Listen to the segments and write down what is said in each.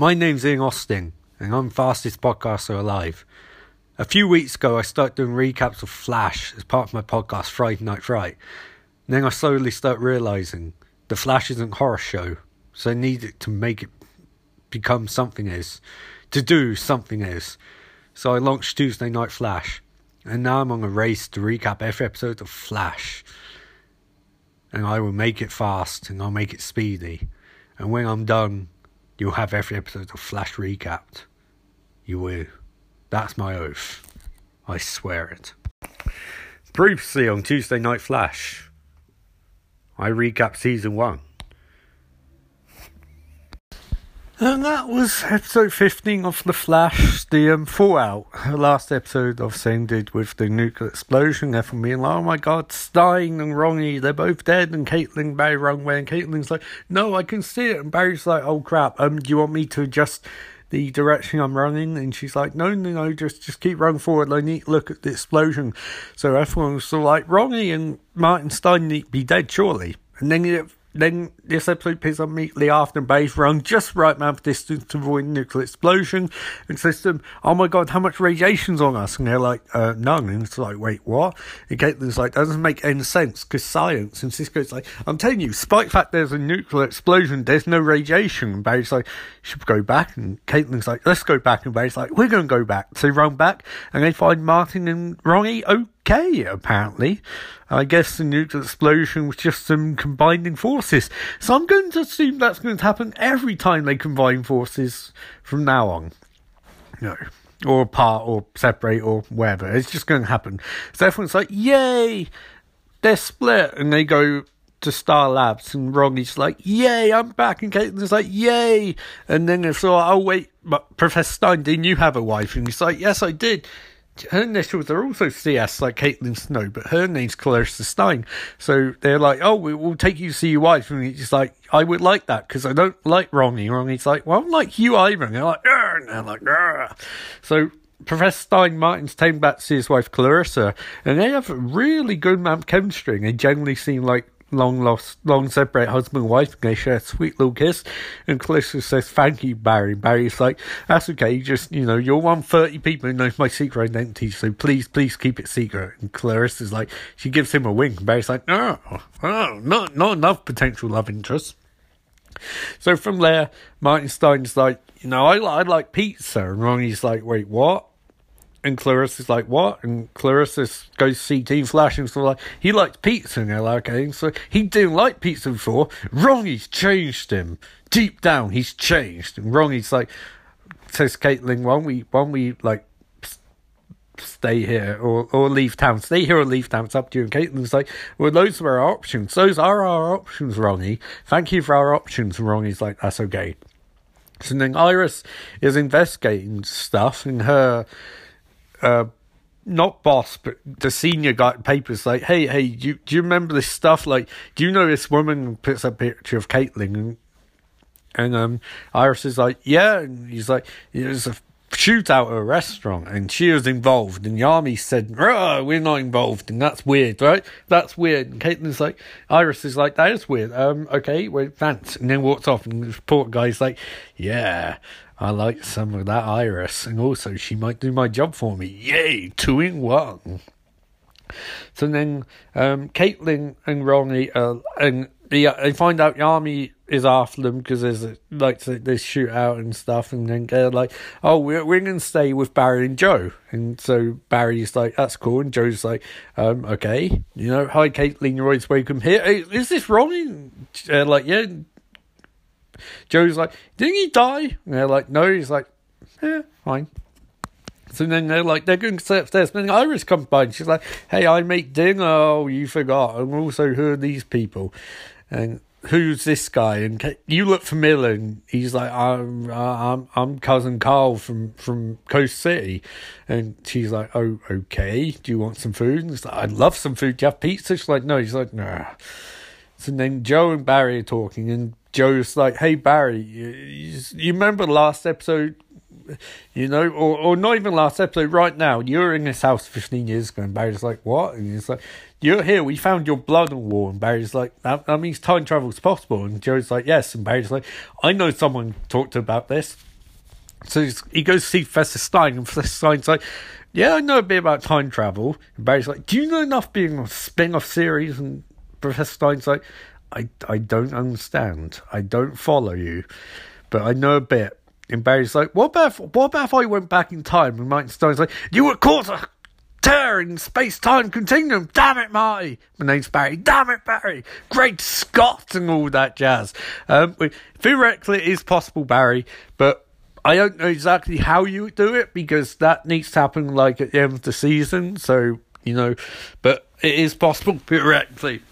My name's Ian Austin, and I'm fastest podcaster alive. A few weeks ago, I started doing recaps of Flash as part of my podcast Friday Night Fright. And then I slowly start realizing the Flash isn't a horror show, so I needed to make it become something is, to do something is. So I launched Tuesday Night Flash, and now I'm on a race to recap every episode of Flash. And I will make it fast, and I'll make it speedy. And when I'm done, you'll have every episode of Flash recapped. You will. That's my oath. I swear it. Previously on Tuesday Night Flash, I recap season one. And that was episode 15 of The Flash, the um, Fallout. The last episode of ended with the nuclear explosion. Everyone being like, oh my god, Stein and Ronnie, they're both dead. And Caitlin, Barry wrong way. And Caitlin's like, no, I can see it. And Barry's like, oh crap, um, do you want me to adjust the direction I'm running? And she's like, no, no, no, just, just keep running forward. I need to look at the explosion. So everyone was sort of like, Ronnie and Martin Stein need to be dead, surely. And then it then this episode picks immediately after base run just right amount distance to avoid nuclear explosion and says to Oh my god, how much radiation's on us? And they're like, uh, none. And it's like, wait, what? And Caitlin's like, that doesn't make any sense because science. And Cisco's like, I'm telling you, despite fact there's a nuclear explosion, there's no radiation. And Barry's like, should go back? And Caitlin's like, let's go back. And Barry's like, we're going to go back. So they run back and they find Martin and Ronnie okay, apparently. I guess the nuclear explosion was just some combining forces. So I'm going to assume that's going to happen every time they combine forces from now on. No. Or apart or separate or whatever. It's just going to happen. So everyone's like, yay! They're split. And they go to Star Labs and Ronnie's like, yay, I'm back. And Caitlin's like, yay. And then it's like, oh, wait, but Professor Stein, didn't you have a wife? And he's like, yes, I did her initials are also CS, like Caitlin Snow, but her name's Clarissa Stein. So they're like, oh, we, will take you to see your wife. And he's like, I would like that because I don't like Ronnie. Ronnie's like, well, I don't like you either. And they're like, and they're like, Argh. so Professor Stein Martin's taken back to see his wife Clarissa, and they have really good man chemistry. And they generally seem like long lost, long separate husband and wife, and they share a sweet little kiss. And Clarissa says, Thank you, Barry. Barry's like, That's okay, just, you know, you're one thirty people who knows my secret identity, so please, please keep it secret. And Clarissa's like, she gives him a wink. Barry's like, No, oh, not, not enough potential love interest. So from there, Martin Stein's like, you know, I, I like pizza. And Ronnie's like, wait, what? And Clarissa's like, what? And Clarissa goes to see Team Flash and so like, he likes pizza. And like. So he didn't like pizza before. Ronnie's changed him. Deep down, he's changed. And Ronnie's like, says Caitlin, why we, why we, like, stay here or, or leave town? Stay here or leave town. It's up to you. And Caitlin's like, well, those are our options. Those are our options, Ronnie. Thank you for our options. And Ronnie's like, that's okay. So then Iris is investigating stuff and her uh, not boss, but the senior got papers like, hey, hey, do you, do you remember this stuff? Like, do you know this woman puts a picture of Caitlin? And, and um, Iris is like, yeah. And he's like, there's a shootout at a restaurant and she was involved. And Yami said, we're not involved. And that's weird, right? That's weird. And Caitlin's like, Iris is like, that is weird. Um, okay, well, thanks. And then walks off. And the poor guy's like, yeah. I like some of that iris, and also she might do my job for me. Yay, two in one. So then, um, Caitlin and Ronnie, uh, and the, they find out Yami is after them because there's a, like this shootout and stuff, and then they're like, "Oh, we're we're gonna stay with Barry and Joe," and so Barry's like, "That's cool," and Joe's like, um, "Okay, you know, hi Caitlin, you're always welcome here. Hey, is this Ronnie?" Uh, like, yeah, Joe's like, didn't he die? And they're like, no. He's like, yeah, fine. So then they're like, they're going to upstairs. And then Iris comes by and she's like, hey, I make dinner. Oh, you forgot. And also, who are these people? And who's this guy? And you look familiar. And he's like, I'm, I'm, I'm cousin Carl from, from Coast City. And she's like, oh, okay. Do you want some food? And he's like, I'd love some food. Do you have pizza? She's like, no. He's like, nah. So then Joe and Barry are talking, and Joe's like, "Hey Barry, you, you remember the last episode? You know, or or not even last episode. Right now, you're in this house fifteen years ago." And Barry's like, "What?" And he's like, "You're here. We found your blood on wall." And Barry's like, "That, that means time travel is possible." And Joe's like, "Yes." And Barry's like, "I know someone talked about this." So he goes to see Professor Stein, and Professor Stein's like, Yeah, I know a bit about time travel. And Barry's like, Do you know enough being a spin off series? And Professor Stein's like, I, I don't understand. I don't follow you, but I know a bit. And Barry's like, What about if, what about if I went back in time? And Mike Stein's like, You were caught a tearing space time continuum. Damn it, Marty. My name's Barry. Damn it, Barry. Great Scott and all that jazz. Um, theoretically, it is possible, Barry, but I don't know exactly how you do it because that needs to happen like at the end of the season. So, you know, but it is possible theoretically.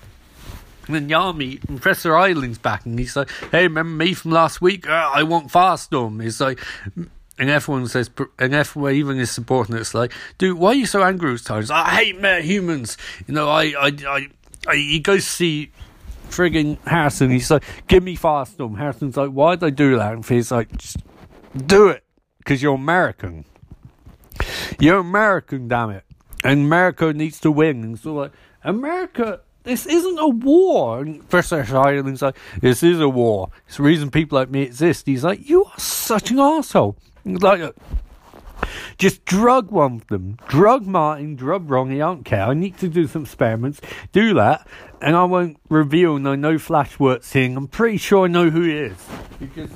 And then Yami, Professor Eiling's back, and he's like, "Hey, remember me from last week? Uh, I want Firestorm." He's like, and everyone says, and everyone even is supporting it. It's like, dude, why are you so angry at times? I hate mere humans. You know, I, I, I, I he goes to see frigging Harrison. He's like, give me Firestorm. Harrison's like, why did I do that? And he's like, do it because you're American. You're American, damn it. And America needs to win. And so, like, America, this isn't a war. And Professor Eiling's like, this is a war. It's the reason people like me exist. He's like, you are such an asshole. Like, just drug one of them. Drug Martin, drug Ronnie, I don't care. I need to do some experiments. Do that, and I won't reveal no no flash thing. I'm pretty sure I know who he is. Because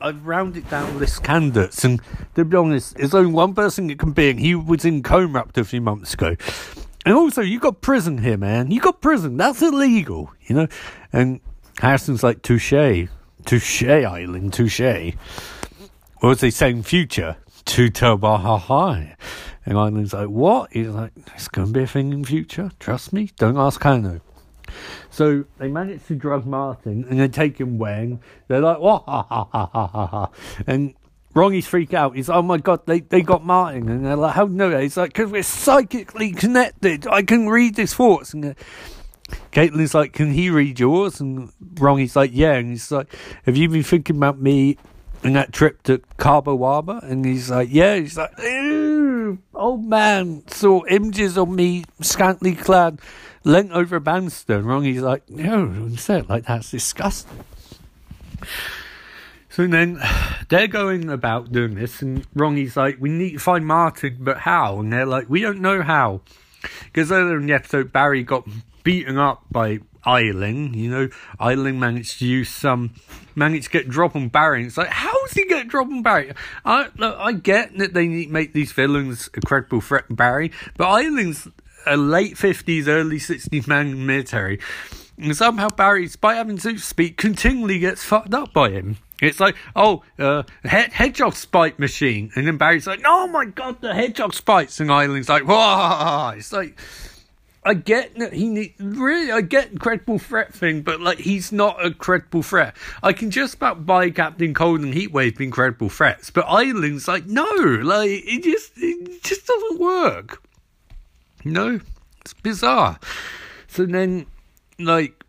I've rounded down list candidates, and to be honest, there's only one person it can be, and he was in coma up to a few months ago. And also, you got prison here, man. You got prison. That's illegal, you know. And Harrison's like, touche, touche, Eiling, touche. What was he saying? Future to Tobaha. And Eiling's like, what? He's like, it's going to be a thing in future. Trust me. Don't ask Kano. So they manage to drug Martin and they take him Wang. They're like, ha, ha, ha, ha, ha. And Ronnie's freak out. He's oh my god, they, they got Martin. And they're like, how no? He's like, because we're psychically connected. I can read his thoughts. And uh, Caitlin's like, can he read yours? And Ronnie's like, yeah. And he's like, have you been thinking about me in that trip to Cabo Wabo? And he's like, yeah. He's like, ew, old man saw images of me scantily clad leant over a banister. And Ronnie's like, no, don't say it like that's disgusting. So then they're going about doing this, and Ronnie's like, we need to find Martin, but how? And they're like, we don't know how. Because earlier in the episode, Barry got beaten up by Eiling. You know, Eiling managed to use some, managed to get drop on Barry. And it's like, how does he get drop on Barry? I look, I get that they need to make these villains a credible threat to Barry, but Eiling's a late 50s, early 60s man in the military. And somehow Barry, despite having to speak, continually gets fucked up by him. It's like, oh, uh, head, hedgehog spike machine. And then Barry's like, oh my god, the hedgehog spikes. And Eiling's like, whoa. It's like, I get that he need, really, I get credible threat thing, but like, he's not a credible threat. I can just about buy Captain Cold and Heatwave being credible threats, but Eiling's like, no, like, it just, it just doesn't work. No, it's bizarre. So then, like,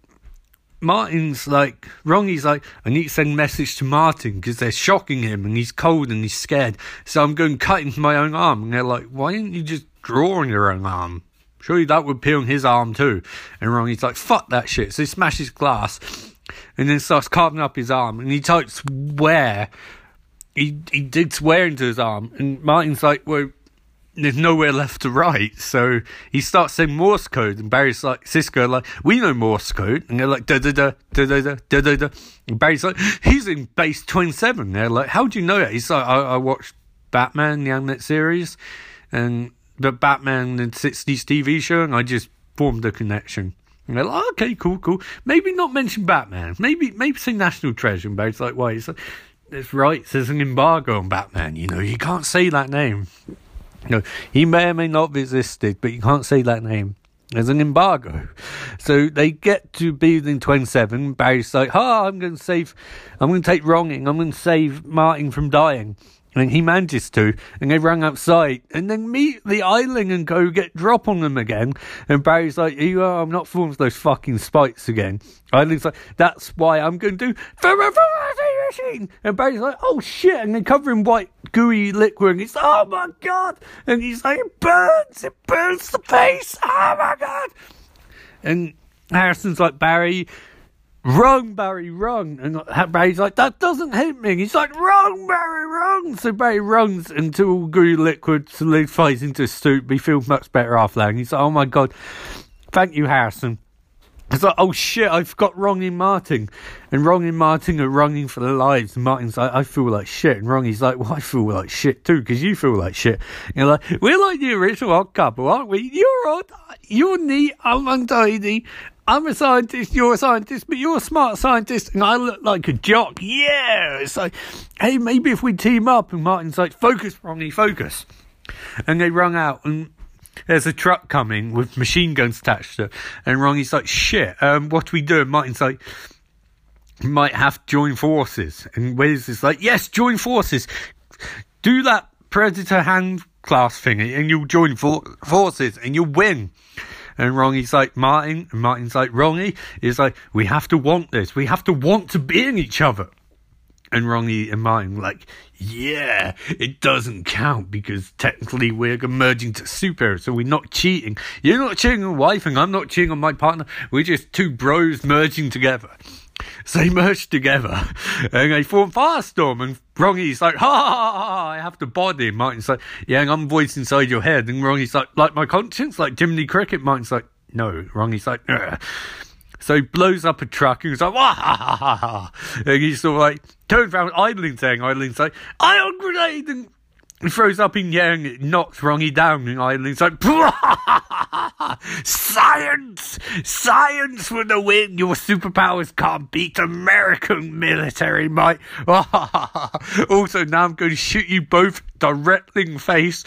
Martin's like, Ronnie's like, I need to send message to Martin because they're shocking him and he's cold and he's scared. So I'm going to cut into my own arm. And they're like, why didn't you just draw on your own arm? Surely that would peel on his arm too. And Ronnie's like, fuck that shit. So he smashes glass and then starts carving up his arm and he types where. He, he digs where into his arm. And Martin's like, well, there's nowhere left to write. So he starts saying Morse code, and Barry's like, Cisco, like, we know Morse code. And they're like, da da da, da da da, da da da. And Barry's like, he's in base 27. They're like, how do you know that? He's like, I, I watched Batman, the animated series, and the Batman the 60s TV show, and I just formed a connection. And they're like, okay, cool, cool. Maybe not mention Batman. Maybe, maybe say National Treasure. And Barry's like, why? He's like, that's right. There's an embargo on Batman. You know, you can't say that name. No, he may or may not have existed, but you can't say that name. There's an embargo. So they get to building 27. Barry's like, oh, I'm going to save, I'm going to take wronging. I'm going to save Martin from dying. And he manages to, and they run outside, and then meet the Eiling and go get drop on them again. And Barry's like, you are, I'm not falling for those fucking spikes again. Eiling's like, that's why I'm going to do machine. And Barry's like, oh shit, and they cover in white gooey liquid, and he's like, oh my god, and he's like, it burns, it burns the face, oh my god. And Harrison's like, Barry, wrong, Barry, wrong. And Barry's like, that doesn't hit me. He's like, wrong, Barry, wrong. So Barry runs until all goo liquid solidifies into soup. He feels much better after that. He's like, oh my God, thank you, Harrison. It's like, oh shit, I've got and Martin. And and Martin are running for their lives. And Martin's like, I feel like shit. And Ronnie's like, well, I feel like shit too, because you feel like shit. And you're like, we're like the original odd couple, aren't we? You're odd, you're neat, I'm untidy. I'm a scientist, you're a scientist, but you're a smart scientist, and I look like a jock. Yeah! It's like, hey, maybe if we team up. And Martin's like, focus, Ronnie, focus. And they run out, and there's a truck coming with machine guns attached to it. And Ronnie's like, shit, um, what do we do? And Martin's like, might have to join forces. And Wes is like, yes, join forces. Do that Predator hand class thingy and you'll join for- forces and you'll win. And Ronnie's like, Martin, and Martin's like, Ronnie He's like, we have to want this. We have to want to be in each other. And Ronnie and Martin like, yeah, it doesn't count because technically we're merging to super, so we're not cheating. You're not cheating on wife, and I'm not cheating on my partner. We're just two bros merging together. So they merge together and they form Firestorm. And Ronnie's like, ha, ha, ha, ha, I have to body. Martin's like, yeah, and I'm voice inside your head. And Ronnie's like, like my conscience, like Jiminy Cricket. Martin's like, no. Ronnie's like, Ugh. So he blows up a truck and he's like, wah, ha, ha, ha, ha. And he's sort of like, turns around, Eiling saying, Eiling's like, ion grenade! And he throws up in the air and it knocks Ronnie down and Eiling's like, science! Science the win! Your superpowers can't beat American military might. also, now I'm going to shoot you both directly in the face.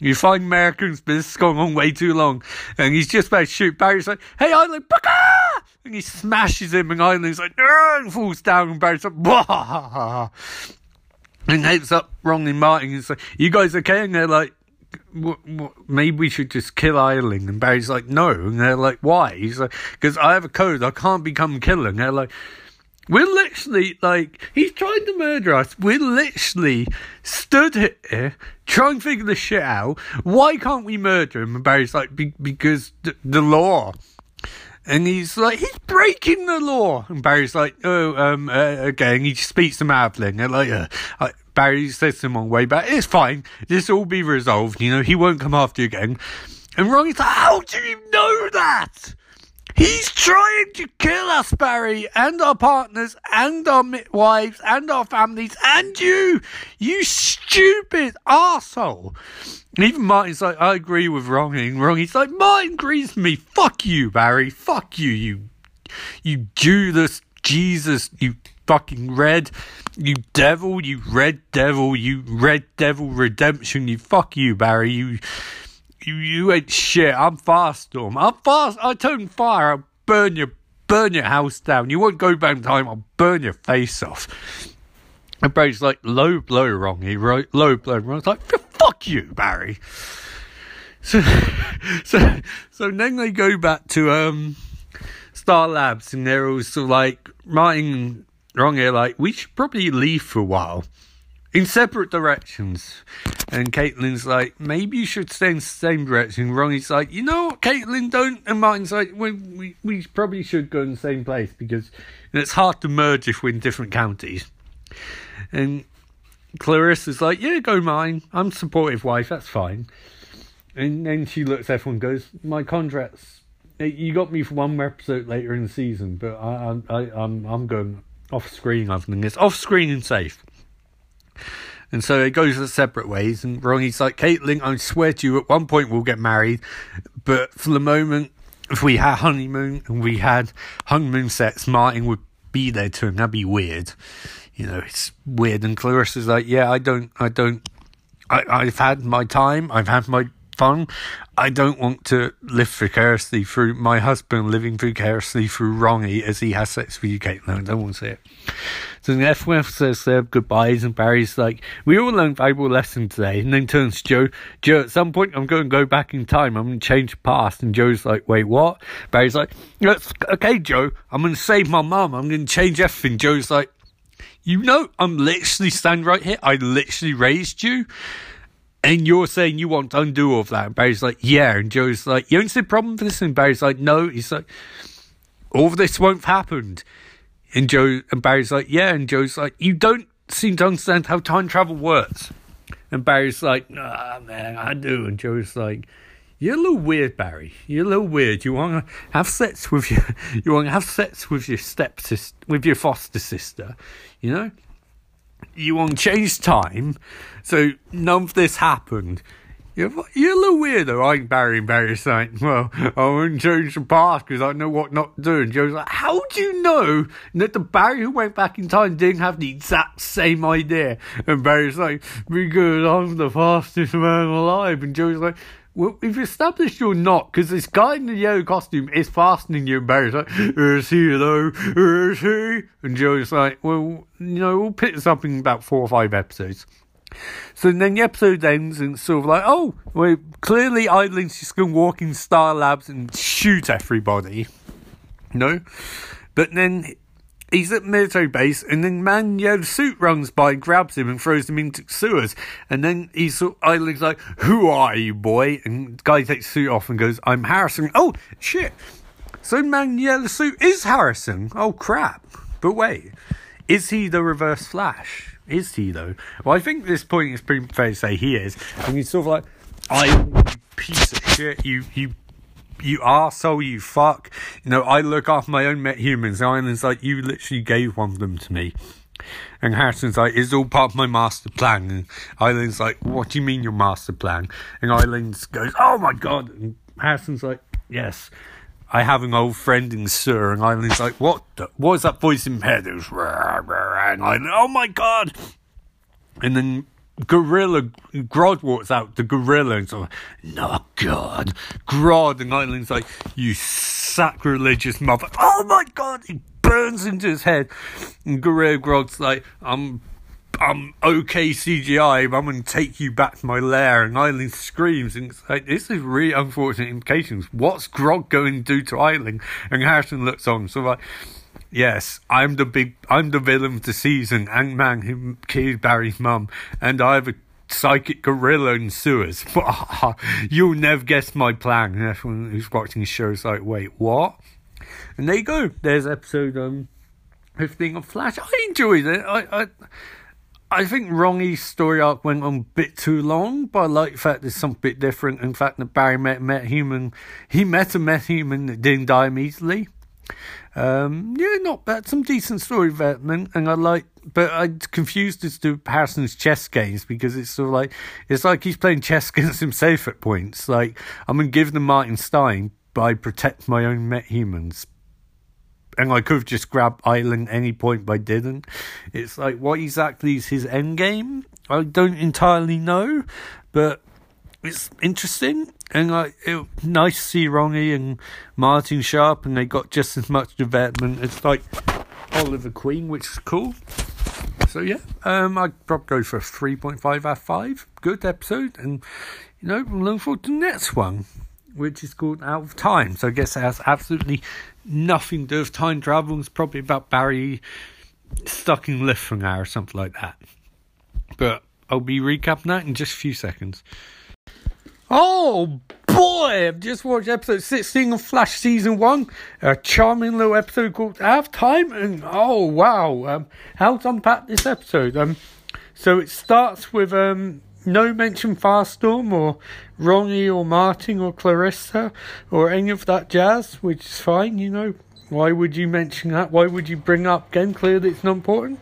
You find Americans, but this has gone on way too long. And he's just about to shoot Barry. He's like, hey, Eiling, Baka! And he smashes him, and Eiling's like, and falls down, and Barry's like, Bah! and heads up Ronnie Martin and like, you guys okay? And they're like, what, what, maybe we should just kill Eiling. And Barry's like, no. And they're like, why? He's like, because I have a code. I can't become killer. And they're like, we're literally like, he's trying to murder us. We're literally stood here trying to figure this shit out. Why can't we murder him? And Barry's like, Be- because th- the law. And he's like, he's breaking the law. And Barry's like, oh, um, uh, okay. And he speaks to Madeline. And like, uh, Barry says him on way but it's fine. This will be resolved. You know, he won't come after you again. And Ronnie's like, how do you know that? He's trying to kill us, Barry, and our partners, and our wives, and our families, and you, you stupid asshole. even Martin's like, I agree with Ronnie. And like, Martin agrees with me. Fuck you, Barry. Fuck you, you, you Judas, Jesus, you fucking red, you devil, you red devil, you red devil redemption. You fuck you, Barry. You you, you ain't shit. I'm Firestorm. I'm fast. I turn fire. I'll burn your, burn your house down. You won't go back in time. I'll burn your face off. And Barry's like, low blow, wrong. He wrote, low blow, wrong. It's like, fuck you, Barry. So, so, so then they go back to, um, Star Labs and they're all sort of like, writing wrong here, like, we should probably leave for a while in separate directions. And Caitlin's like, maybe you should stay in the same direction. Ronnie's like, you know what, Caitlin, don't. And Martin's like, we, we, we probably should go in the same place because it's hard to merge if we're in different counties. And Clarissa's like, yeah, go mine. I'm supportive wife, that's fine. And then she looks at everyone and goes, my contract's. Eh, you got me for one more episode later in the season, but I, I, I, I'm, I'm going off screen I after this. Off screen and safe. And so it goes the separate ways. And Ronnie's like, Caitlin, I swear to you, at one point we'll get married. But for the moment, if we had honeymoon and we had honeymoon sets, Martin would be there too, and that'd be weird. You know, it's weird. And Clarissa's like, yeah, I don't, I don't, I, I've had my time, I've had my fun. I don't want to live vicariously through my husband living vicariously through Ronnie as he has sex with you, No, I don't want to see it. So the FWF says their goodbyes, and Barry's like, We all learned valuable lesson today. And then turns to Joe, Joe, at some point I'm going to go back in time. I'm going to change the past. And Joe's like, Wait, what? Barry's like, Okay, Joe, I'm going to save my mum. I'm going to change everything. Joe's like, You know, I'm literally standing right here. I literally raised you. And you're saying you want to undo all of that. And Barry's like, Yeah. And Joe's like, You don't see a problem for this? And Barry's like, No. He's like, all this won't have happened. And Joe and Barry's like, yeah. And Joe's like, you don't seem to understand how time travel works. And Barry's like, nah, man, I do. And Joe's like, you're a little weird, Barry. You're a little weird. You want to have sex with your, you want to have sex with your stepsister, with your foster sister, you know? You want to change time, so none of this happened. You're, you're a little weirdo, I Barry. And Barry's like, well, I wouldn't change the past because I know what not to do. And Joe's like, how do you know that the Barry who went back in time didn't have the exact same idea? And Barry's like, because I'm the fastest man alive. And Joe's like, well, we've established you're not, because this guy in the yellow costume is fastening you. And Barry's like, is he though? Is he? And Joe's like, well, you know, we'll pick this up in about four or five episodes. So then the episode ends and sort of like, oh, well, clearly Eileen's just going to walk in Star Labs and shoot everybody. No? But then he's at military base and then man yellow suit runs by, grabs him and throws him into sewers. And then he's sort of, like, who are you, boy? And guy takes suit off and goes, I'm Harrison. Oh, shit. So man yellow suit is Harrison. Oh, crap. But wait, is he the reverse Flash? Is he though? Well, I think this point is pretty fair to say he is. And he's sort of like, I you piece of shit, you you you arsehole, you fuck. You know, I look after my own met humans. Island's like, you literally gave one of them to me. And Harrison's like, it's all part of my master plan. And Eileen's like, what do you mean your master plan? And Eileen goes, oh my god. And Harrison's like, yes. I have an old friend in Sir, and Eileen's like, what the, what is that voice in? It was, rah, rah, oh my god! And then Gorilla, Grodd walks out, the gorilla, and so, no, God, Grodd, and Eileen's like, you sacrilegious mother, oh my God, he burns into his head, and Gorilla Grodd's like, I'm I'm okay CGI, I'm going to take you back to my lair. And Eileen screams, and it's like, this is really unfortunate implications. What's Grodd going to do to Eileen? And Harrison looks on, so like, yes, I'm the big, I'm the villain of the season, Ant Man who killed Barry's mum, and I have a psychic gorilla in sewers. You'll never guess my plan. And everyone who's watching the show is like, wait, what? And there you go. There's episode um, 15 of Flash. I enjoyed it. I, I I think Ronnie's story arc went on a bit too long, but I like the fact there's something bit different. In fact, that Barry met met human, he met a met human that didn't die immediately. Um, yeah, not bad. Some decent story development, and I like, but I'm confused as to Harrison's chess games because it's sort of like it's like he's playing chess against himself at points. Like I'm gonna give them Martin Stein, but I protect my own met humans and I could have just grabbed Eileen any point, but I didn't. It's like, what exactly is his end game? I don't entirely know, but it's interesting and like it, nice to see Ronnie and Martin Sharp, and they got just as much development as like Oliver Queen, which is cool. So yeah, um, I'd probably go for a three point five out of five. Good episode, and you know, I'm looking forward to the next one, which is called Out of Time. So I guess it has absolutely nothing to do with time travel. It's probably about Barry stuck in Lifflinger or something like that. But I'll be recapping that in just a few seconds. Oh boy, I've just watched episode 16 of Flash Season 1. A charming little episode called Halftime. And oh wow, um, how to unpack this episode? Um, so it starts with um, no mention Firestorm or Ronnie or Martin or Clarissa or any of that jazz, which is fine, you know. Why would you mention that? Why would you bring up again? Clearly it's not important.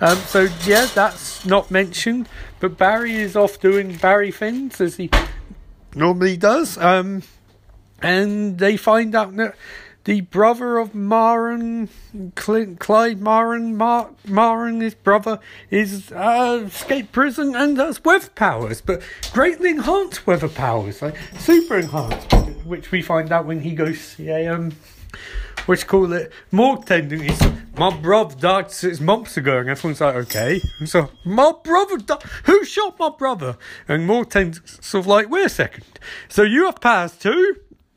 Um, so yeah, that's not mentioned. But Barry is off doing Barry things as he normally does. Um, and they find out that the brother of Mardon, Clyde Mardon, Mar- Mardon, his brother, is uh, escaped prison and has weather powers, but greatly enhanced weather powers, like super enhanced, which we find out when he goes to see a, um, which call it morgue tending. He's my brother died six months ago, and everyone's like, okay. So my brother, di- who shot my brother? And morgue tending sort of like, wait a second. So you have powers too?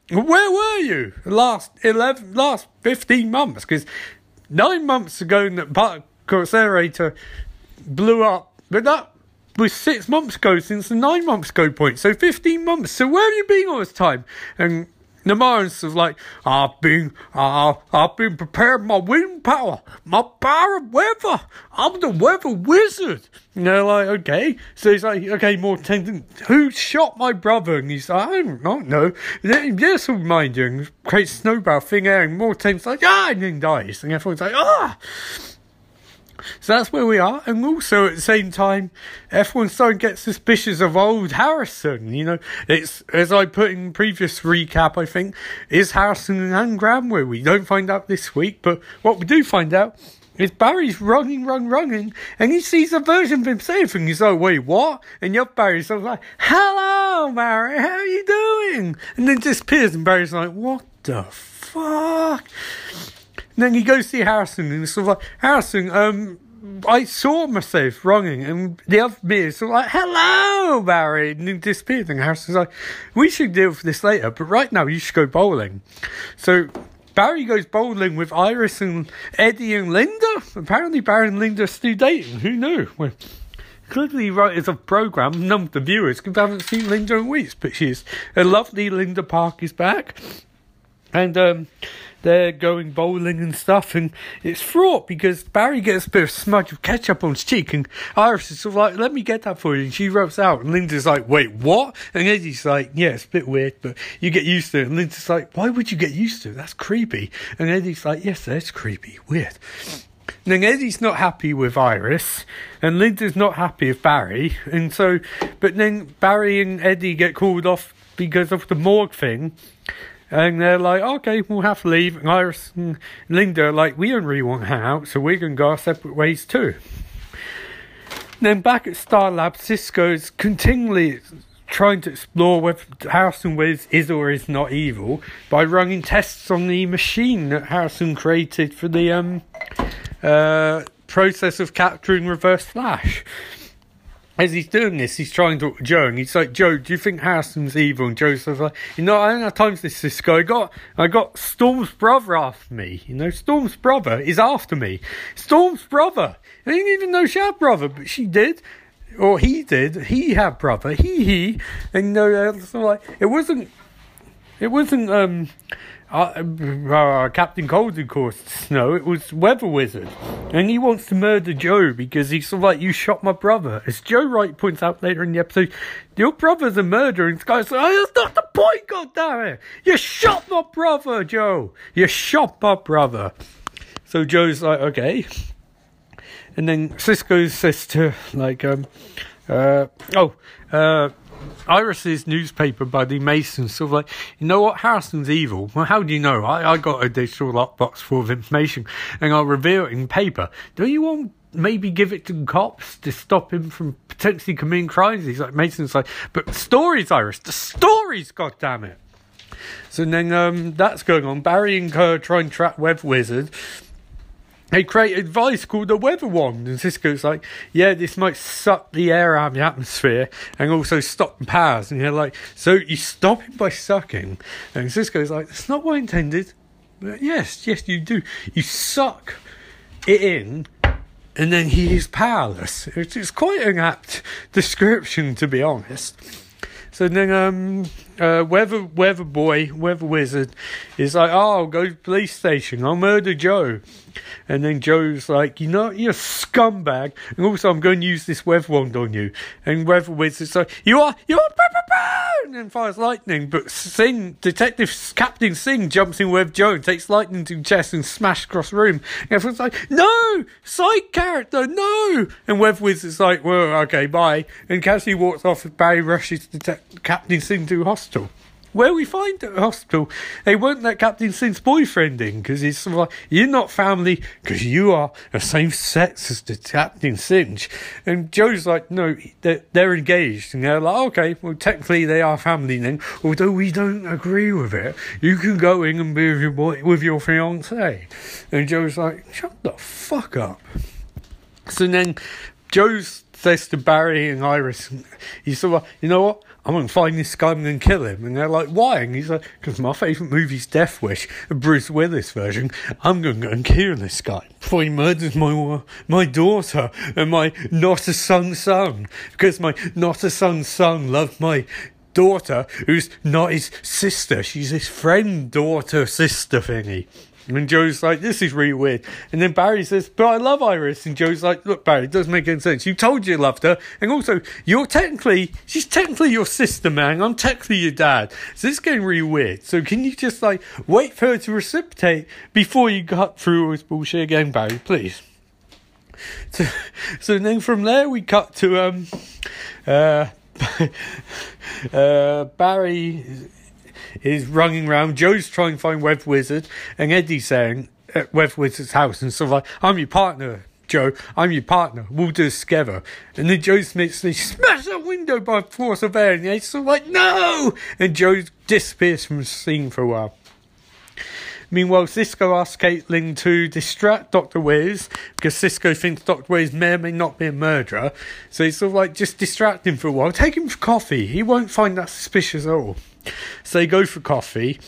Where were you last eleven, last fifteen months? Because nine months ago, that accelerator blew up, but that was six months ago since the nine months ago point. So fifteen months. So where have you been all this time? And The of like, I've been, uh, I've been preparing my wind power, my power of weather. I'm the weather wizard. And they're like, okay. So he's like, okay, more tendon. Who shot my brother? And he's like, I don't know. Yes, will mind you. And creates snowball thing. And Morten's like, ah, and then dies. And everyone's like, ah. So that's where we are. And also at the same time, everyone's starting to get suspicious of old Harrison. You know, it's, as I put in previous recap, I think, is Harrison an anagram where we don't find out this week. But what we do find out is Barry's running, running, running, and he sees a version of himself, and he's like, wait, what? And you're Barry's like, hello, Barry, how are you doing? And then disappears, and Barry's like, what the fuck? And then he goes to see Harrison, and it's sort of like, Harrison, um, I saw myself running, and the other me is sort of like, hello, Barry, and he disappeared. And Harrison's like, we should deal with this later, but right now you should go bowling. So Barry goes bowling with Iris and Eddie and Linda. Apparently, Barry and Linda are still dating. Who knew? Well, clearly, writers of program, of the viewers because they haven't seen Linda in weeks, but she's a lovely Linda Park is back, and um, they're going bowling and stuff, and it's fraught because Barry gets a bit of smudge of ketchup on his cheek, and Iris is sort of like, "Let me get that for you," and she rubs out, and Linda's like, "Wait, what?" And Eddie's like, "Yeah, it's a bit weird, but you get used to it." And Linda's like, "Why would you get used to it? That's creepy." And Eddie's like, "Yes, that's creepy, weird." Then Eddie's not happy with Iris, and Linda's not happy with Barry, and so, but then Barry and Eddie get called off because of the morgue thing, and they're like, okay, we'll have to leave. And Iris and Linda are like, we don't really want to hang out, so we're going to go our separate ways too. Then back at Star Lab, Cisco's continually trying to explore whether Harrison Wiz is or is not evil by running tests on the machine that Harrison created for the um, uh, process of capturing Reverse Flash as he's doing this, he's trying to talk to Joe, and he's like, "Joe, do you think Harrison's evil?" And Joe says, like, "You know, I don't have time for this, guy. I got, I got Storm's brother after me. You know, Storm's brother is after me. Storm's brother. I didn't even know she had brother, but she did, or he did. He had brother. He he, and you know, so like, it wasn't, it wasn't um." Uh, uh, Captain Cold, of course, Snow. It was Weather Wizard, and he wants to murder Joe because he's sort of like, "You shot my brother." As Joe Wright points out later in the episode, your brother's a murderer, and Sky's like, oh, "That's not the point, goddammit! You shot my brother, Joe. You shot my brother." So Joe's like, "Okay," and then Cisco says to like, um, uh, "Oh, uh." Iris's newspaper buddy Mason sort of like, you know what, Harrison's evil. Well, how do you know? I, I got a digital lockbox full of information and I'll reveal it in paper. Do you want maybe give it to cops to stop him from potentially committing crimes? He's like, Mason's like, but stories, Iris, the stories, God damn it. So then um, that's going on. Barry and Kerr try and track Web Wizard they create device called the weather wand, and Cisco's like, "Yeah, this might suck the air out of the atmosphere and also stop the powers." And you're like, "So you stop it by sucking?" And Cisco's like, "That's not what I intended." But yes, yes, you do. You suck it in, and then he is powerless. It's quite an apt description, to be honest. So then, um, uh, weather weather boy, weather wizard, is like, "Oh, I'll go to the police station. I'll murder Joe." And then Joe's like, "You know, you're a scumbag, and also I'm going to use this weather wand on you." And weather wizard's like, "You are, you are." And fires lightning, but Singh, Detective Captain Singh jumps in with Joe takes lightning to chest and smashes across the room. And everyone's like, no! Side character, no! And Web Wizard's like, well, okay, bye. And Cassie walks off Barry rushes to Captain Singh to hospital where we find at the hospital, they won't let Captain Singh's boyfriend in because he's sort of like, you're not family because you are the same sex as the Captain Singh. And Joe's like, no, they're, they're engaged. And they're like, okay, well, technically they are family then, although we don't agree with it. You can go in and be with your, boy, with your fiance. And Joe's like, shut the fuck up. So then Joe's says to Barry and Iris, he's sort of like, you know what? I'm going to find this guy, I'm going to kill him. And they're like, why? And he's like, because my favourite movie's Death Wish, the Bruce Willis version. I'm going to go and kill this guy before he murders my, my daughter and my not a son son. Because my not a son son loved my daughter who's not his sister. She's his friend, daughter, sister thingy. And Joe's like, this is really weird. And then Barry says, but I love Iris. And Joe's like, look, Barry, it doesn't make any sense. You told you loved her. And also, you're technically, she's technically your sister, man. I'm technically your dad. So this is getting really weird. So can you just like wait for her to reciprocate before you cut through all this bullshit again, Barry, please? So, so then from there we cut to, um, uh, uh, Barry is running around. Joe's trying to find Web Wizard, and Eddie's saying at Web Wizard's house, and stuff like, I'm your partner, Joe. I'm your partner. We'll do this together. And then Joe Smith smash the window by force of air, and of like, no! And Joe disappears from the scene for a while. Meanwhile, Cisco asks Caitlin to distract Dr. Wiz because Cisco thinks Dr. Wiz may or may not be a murderer. So he's sort of like, just distract him for a while. Take him for coffee. He won't find that suspicious at all. So they go for coffee.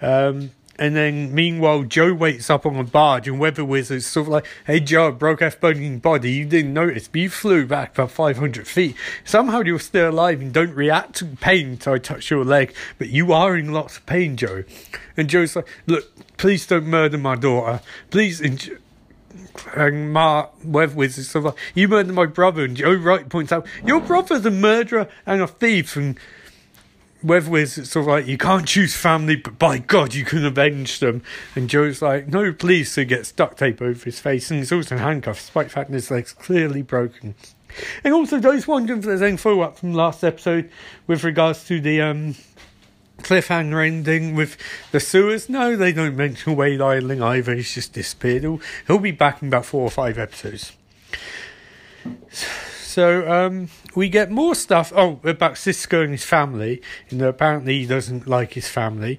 Um, and then, meanwhile, Joe wakes up on a barge, and Weather Wizard's sort of like, Hey, Joe, broke off burning body. You didn't notice, but you flew back about 500 feet. Somehow you're still alive and don't react to pain until I touch your leg, but you are in lots of pain, Joe. And Joe's like, Look, please don't murder my daughter. Please. And, Mark Weather Wizard sort of like, You murdered my brother. And Joe Wright points out, Your brother's a murderer and a thief. And whether it's sort of like you can't choose family, but by God you can avenge them. And Joe's like, no, please. So he gets duct tape over his face, and he's also handcuffed, despite the fact his leg's clearly broken. And also, those wondering if there's any follow up from last episode with regards to the um, cliffhanger ending with the sewers. No, they don't mention Wade Eiling either. He's just disappeared. He'll, he'll be back in about four or five episodes. So um, we get more stuff. Oh, about Cisco and his family. You know, apparently he doesn't like his family.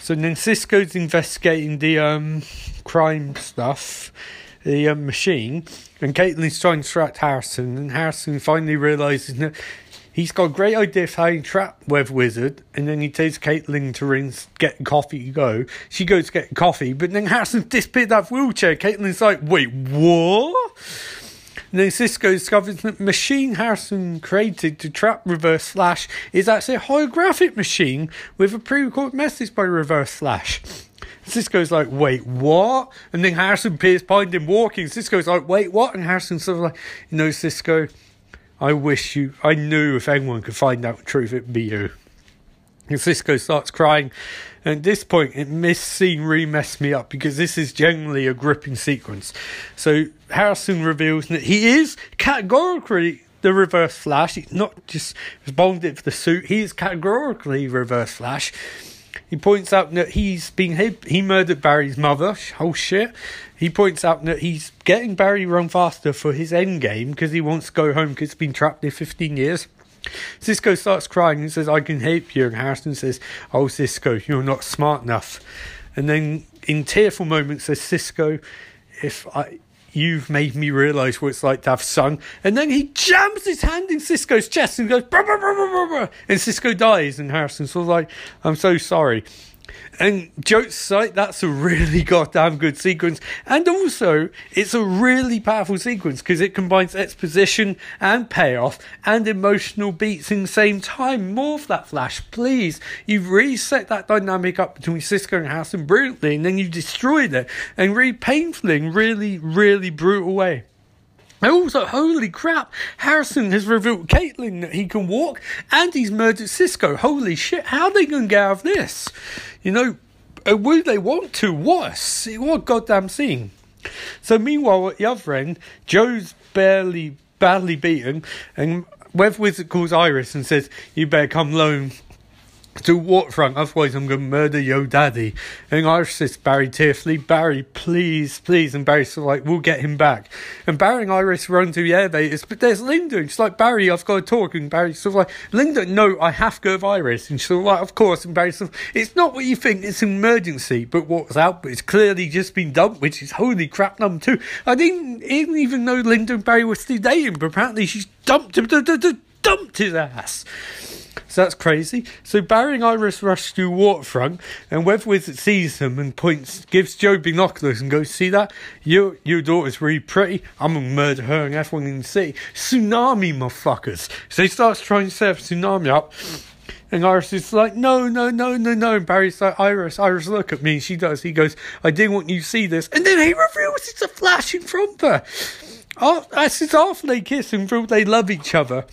So then Cisco's investigating the um, crime stuff, the um, machine, and Caitlin's trying to distract Harrison. And Harrison finally realizes that he's got a great idea for how to trap Web Wizard. And then he tells Caitlin to ring, get coffee to go. She goes to get coffee, but then Harrison disappeared that wheelchair. Caitlin's like, wait, what? Then Cisco discovers that machine Harrison created to trap Reverse Flash is actually a holographic machine with a pre-recorded message by Reverse Flash. Cisco's like, wait, what? And then Harrison appears behind him walking. Cisco's like, wait, what? And Harrison's sort of like, you know, Cisco, I wish you, I knew if anyone could find out the truth, it'd be you. And Cisco starts crying. And at this point, it this scene really messed me up because this is generally a gripping sequence. So Harrison reveals that he is categorically the Reverse Flash. He's not just bonded for the suit. He is categorically Reverse Flash. He points out that he's been he, he murdered Barry's mother. Oh shit! He points out that he's getting Barry run faster for his end game because he wants to go home because he's been trapped there fifteen years. Cisco starts crying and says, I can help you. And Harrison says, Oh, Cisco, you're not smart enough. And then in tearful moments says, Cisco, if I, you've made me realise what it's like to have son. And then he jams his hand in Cisco's chest and goes, and Cisco dies. And Harrison's sort of like, I'm so sorry. And jokes aside, that's a really goddamn good sequence. And also, it's a really powerful sequence because it combines exposition and payoff and emotional beats in the same time. More of that flash, please. You've really set that dynamic up between Cisco and Harrison brilliantly, and then you destroyed it and really painfully in really, really brutal way. Also, holy crap, Harrison has revealed Caitlin that he can walk and he's murdered Cisco. Holy shit, how are they going to get out of this? You know, uh, would they want to? What? What a goddamn scene. So, meanwhile, at the other end, Joe's barely, badly beaten, and Web Wizard calls Iris and says, You better come alone to waterfront, otherwise I'm going to murder your daddy. And Iris says, Barry tearfully, Barry, please, please. And Barry's like, we'll get him back. And Barry and Iris run to the elevators, but there's Linda. And she's like, Barry, I've got to talk. And Barry's sort of like, Linda, no, I have to go with Iris. And she's like, of course. And Barry's sort of, it's not what you think, it's an emergency. But what's out, but it's clearly just been dumped, which is holy crap number two. I didn't, didn't even know Linda and Barry were still dating, but apparently she's dumped him, dumped his ass. So that's crazy. So Barry and Iris rush to waterfront, and Wizard sees them and points, gives Joe binoculars and goes, "See that? Your your daughter's really pretty. I'm gonna murder her and everyone can see. Tsunami, motherfuckers!" So he starts trying to set a tsunami up. And Iris is like, no, no, no, no, no. And Barry's like, Iris, Iris, look at me. She does. He goes, I didn't want you to see this. And then he reveals it's a flash in front of her. Oh, that's his after they kiss and they love each other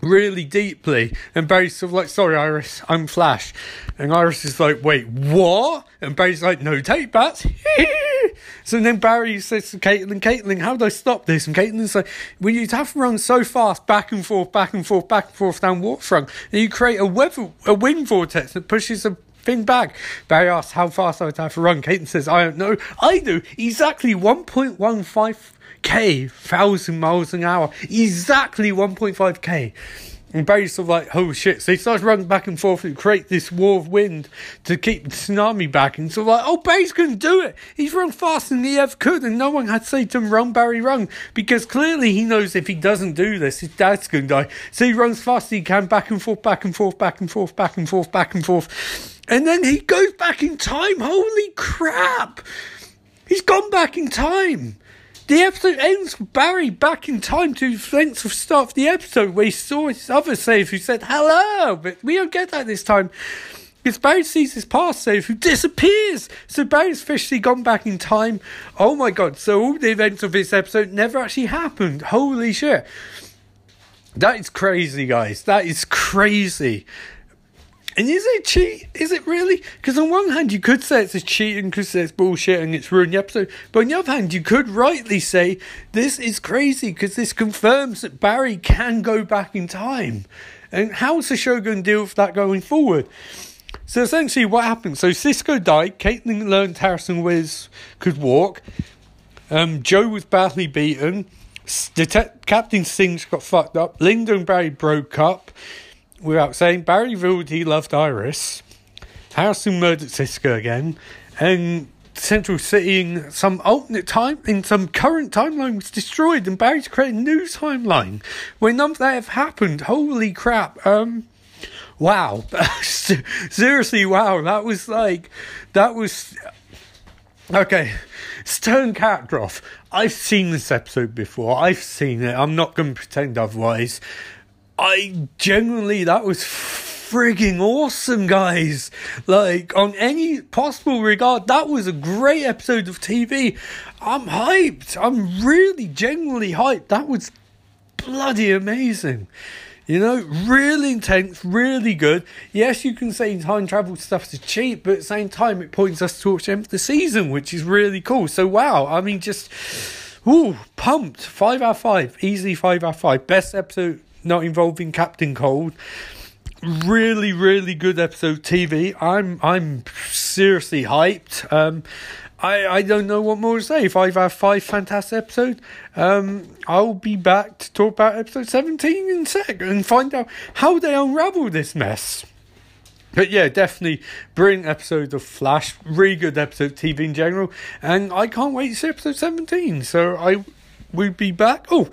really deeply. And Barry's sort of like, sorry, Iris, I'm Flash. And Iris is like, wait, what? And Barry's like, no, take that. so then Barry says to Caitlin, Caitlin, how do I stop this? And Caitlin's like, well, you'd have to run so fast, back and forth, back and forth, back and forth down waterfront. And you create a weather, a wind vortex that pushes a thing back. Barry asks how fast I would have to run. Caitlin says, I don't know. I do exactly 1.15 k, thousand miles an hour, exactly 1.5k. And Barry's sort of like, oh shit. So he starts running back and forth and create this wall of wind to keep the tsunami back. And sort of like, oh, Barry's going to do it. He's run faster than he ever could. And no one had to say to him, run, Barry, run. Because clearly he knows if he doesn't do this, his dad's going to die. So he runs fast as he can, back and forth, back and forth, back and forth, back and forth, back and forth. And then he goes back in time. Holy crap. He's gone back in time. The episode ends with Barry back in time to the length of start of the episode where he saw his other save who said hello, but we don't get that this time. Because Barry sees his past save who disappears. So Barry's officially gone back in time. Oh my god, so all the events of this episode never actually happened. Holy shit. That is crazy, guys. That is crazy. And is it cheat? Is it really? Because on one hand, you could say it's a cheating because it's bullshit and it's ruined the episode. But on the other hand, you could rightly say this is crazy because this confirms that Barry can go back in time. And how's the show going to deal with that going forward? So essentially, what happened? So Cisco died. Caitlin learned Harrison Wiz could walk. Um, Joe was badly beaten. Det- Captain Singh's got fucked up. Linda and Barry broke up without saying, Barry revealed he loved Iris. Harrison murdered Cisco again, and Central City in some alternate time, in some current timeline, was destroyed, and Barry's created a new timeline where none of that have happened. Holy crap! Um, wow, seriously, wow, that was like, that was okay. Stern character off. I've seen this episode before. I've seen it. I'm not going to pretend otherwise. I genuinely, that was frigging awesome, guys. Like, on any possible regard, that was a great episode of TV. I'm hyped. I'm really genuinely hyped. That was bloody amazing. You know, really intense, really good. Yes, you can say time travel stuff is cheap, but at the same time, it points us towards the end of the season, which is really cool. So, wow, I mean, just, ooh, pumped. Five out of five. Easily five out of five. Best episode not involving Captain Cold. Really, really good episode TV. I'm I'm seriously hyped. Um, I, I don't know what more to say. Five out of five, fantastic episodes, Um, I'll be back to talk about episode 17 in a sec and find out how they unravel this mess. But yeah, definitely brilliant episode of Flash. Really good episode TV in general. And I can't wait to see episode 17. So I will be back. Oh,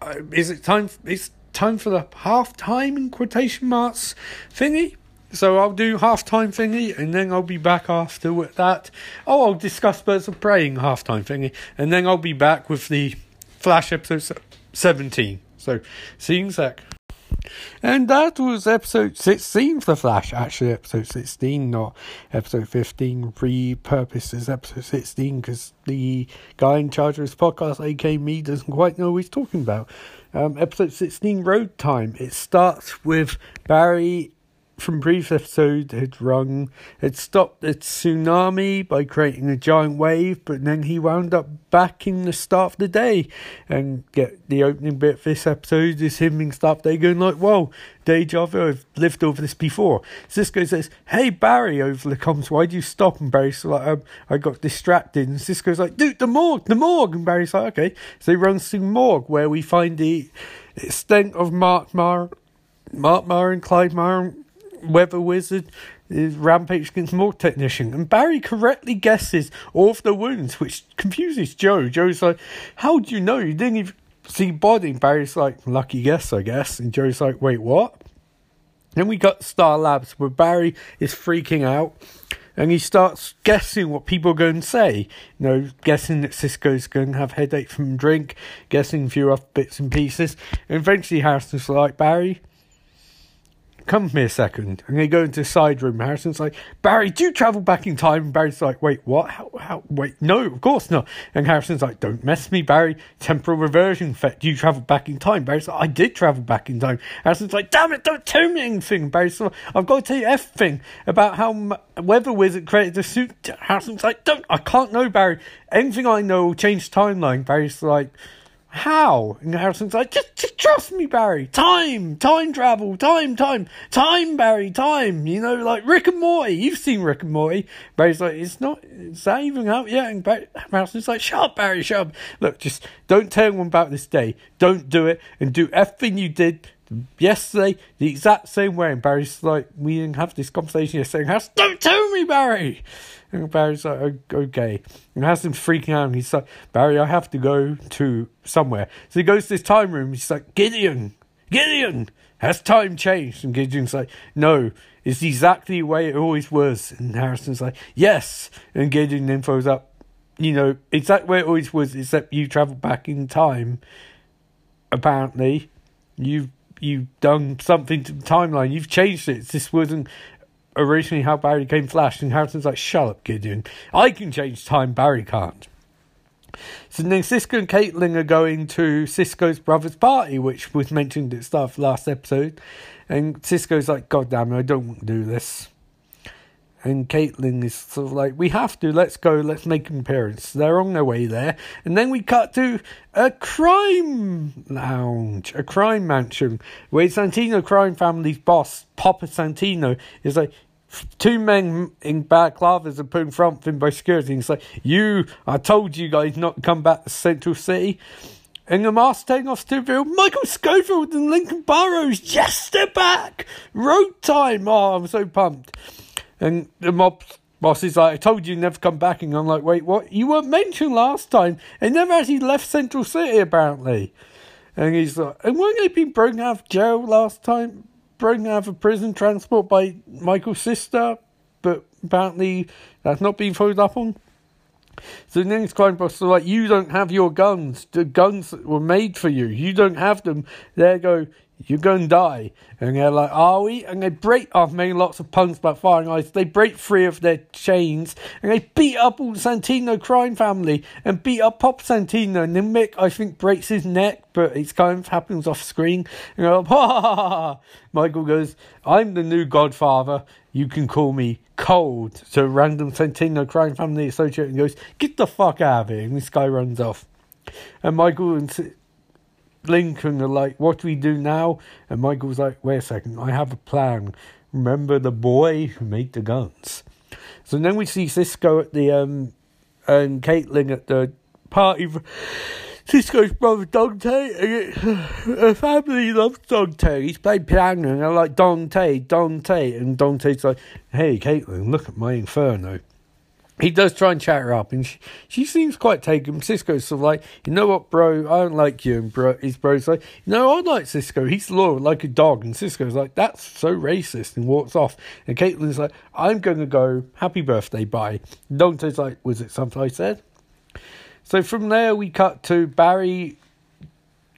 uh, is it time? It's time for the half time in quotation marks thingy. So I'll do half time thingy and then I'll be back after with that. Oh, I'll discuss Birds of Prey half time thingy and then I'll be back with the Flash episode 17. So see you in a sec. And that was episode 16 for Flash. Actually, episode 16, not episode 15. Repurposed as episode 16 because the guy in charge of this podcast, aka me, doesn't quite know what he's talking about. Um, episode 16, Rogue Time. It starts with Barry from previous episode had rung had stopped the tsunami by creating a giant wave, but then he wound up back in the start of the day and get the opening bit of this episode is him in start day going like, Whoa, deja vu, I've lived over this before. Cisco says, Hey Barry over the comms, why do you stop? And Barry's like, um, I got distracted and Cisco's like, Dude, the morgue, the morgue and Barry's like, Okay. So he runs to the morgue where we find the extent of Mark Mar Mark Mar and Clyde Mar Weather Wizard is rampage against Morgue Technician, and Barry correctly guesses all of the wounds, which confuses Joe. Joe's like, How do you know? You didn't even see body. And Barry's like, Lucky guess, I guess. And Joe's like, Wait, what? Then we got Star Labs, where Barry is freaking out. And he starts guessing what people are going to say. You know, guessing that Cisco's going to have headache from drink, guessing a few other bits and pieces. And eventually Harrison's like, Barry, come here a second. And they go into the side room. Harrison's like, Barry, do you travel back in time? And Barry's like, wait, what? How, how, wait, no, of course not. And Harrison's like, don't mess me, Barry. Temporal reversion effect. Do you travel back in time? Barry's like, I did travel back in time. Harrison's like, damn it, don't tell me anything. Barry's like, I've got to tell you everything about how Weather Wizard created the suit. Harrison's like, don't, I can't know, Barry. Anything I know will change timeline. Barry's like, how? And Harrison's like, just, just trust me, Barry. Time, time travel, time, time, time, Barry, time. You know, like Rick and Morty. You've seen Rick and Morty. Barry's like, it's not, is that even out yet? And Barry, Harrison's like, shut up, Barry, shut up. Look, just don't tell anyone about this day. Don't do it and do everything you did yesterday the exact same way. And Barry's like, we didn't have this conversation yesterday. And Harrison, don't tell me, Barry. And Barry's like, okay. And Harrison's freaking out. And he's like, Barry, I have to go to somewhere. So he goes to this time room. He's like, Gideon, Gideon, has time changed? And Gideon's like, no, it's exactly the way it always was. And Harrison's like, yes. And Gideon then throws up, you know, exactly where it always was, except you travel back in time. Apparently, you've you've done something to the timeline. You've changed it. This wasn't originally how Barry became Flash. And Harrison's like, shut up, Gideon. I can change time, Barry can't. So then Cisco and Caitlin are going to Cisco's brother's party, which was mentioned at the start of last episode. And Cisco's like, God damn it, I don't want to do this. And Caitlin is sort of like, we have to, let's go, let's make an appearance. They're on their way there. And then we cut to a crime lounge, a crime mansion, where Santino crime family's boss, Papa Santino, is like, two men in balaclavas are put in front him by security. And it's like, you, I told you guys not to come back to Central City. And the mask taking off Michael Scofield and Lincoln Burrows, yes, they're back! Rogue time! Oh, I'm so pumped. And the mob boss is like, I told you never come back. And I'm like, wait, what? You weren't mentioned last time. They never actually left Central City, apparently. And he's like, and weren't they being broken out of jail last time? broken out of prison transport by Michael's sister, but apparently that's not being followed up on. So the next crime boss is like, you don't have your guns. The guns were made for you. You don't have them. There go you're going to die. And they're like, are we? And they break, I've made lots of puns about firing ice. They break free of their chains and they beat up all the Santino crime family and beat up Pop Santino. And then Mick, I think, breaks his neck, but it kind of happens off screen. And they're like, ha ha ha. Michael goes, I'm the new godfather. You can call me cold. So random Santino crime family associate and goes, get the fuck out of here. And this guy runs off. And Michael and Lincoln are like, what do we do now? And Michael's like, wait a second, I have a plan. Remember the boy who made the guns. So then we see Cisco at the, um, and Caitlin at the party. Cisco's brother Dante, a family loves Dante. He's played piano and they're like, Dante, Dante. And Dante's like, hey, Caitlin, look at my inferno he does try and chat her up, and she, she seems quite taken. Cisco's sort of like, you know what, bro, I don't like you. And bro, his bro's like, no, I like Cisco. He's loyal like a dog. And Cisco's like, that's so racist, and walks off. And Caitlin's like, I'm going to go. Happy birthday, bye. And Dante's like, was it something I said? So from there, we cut to Barry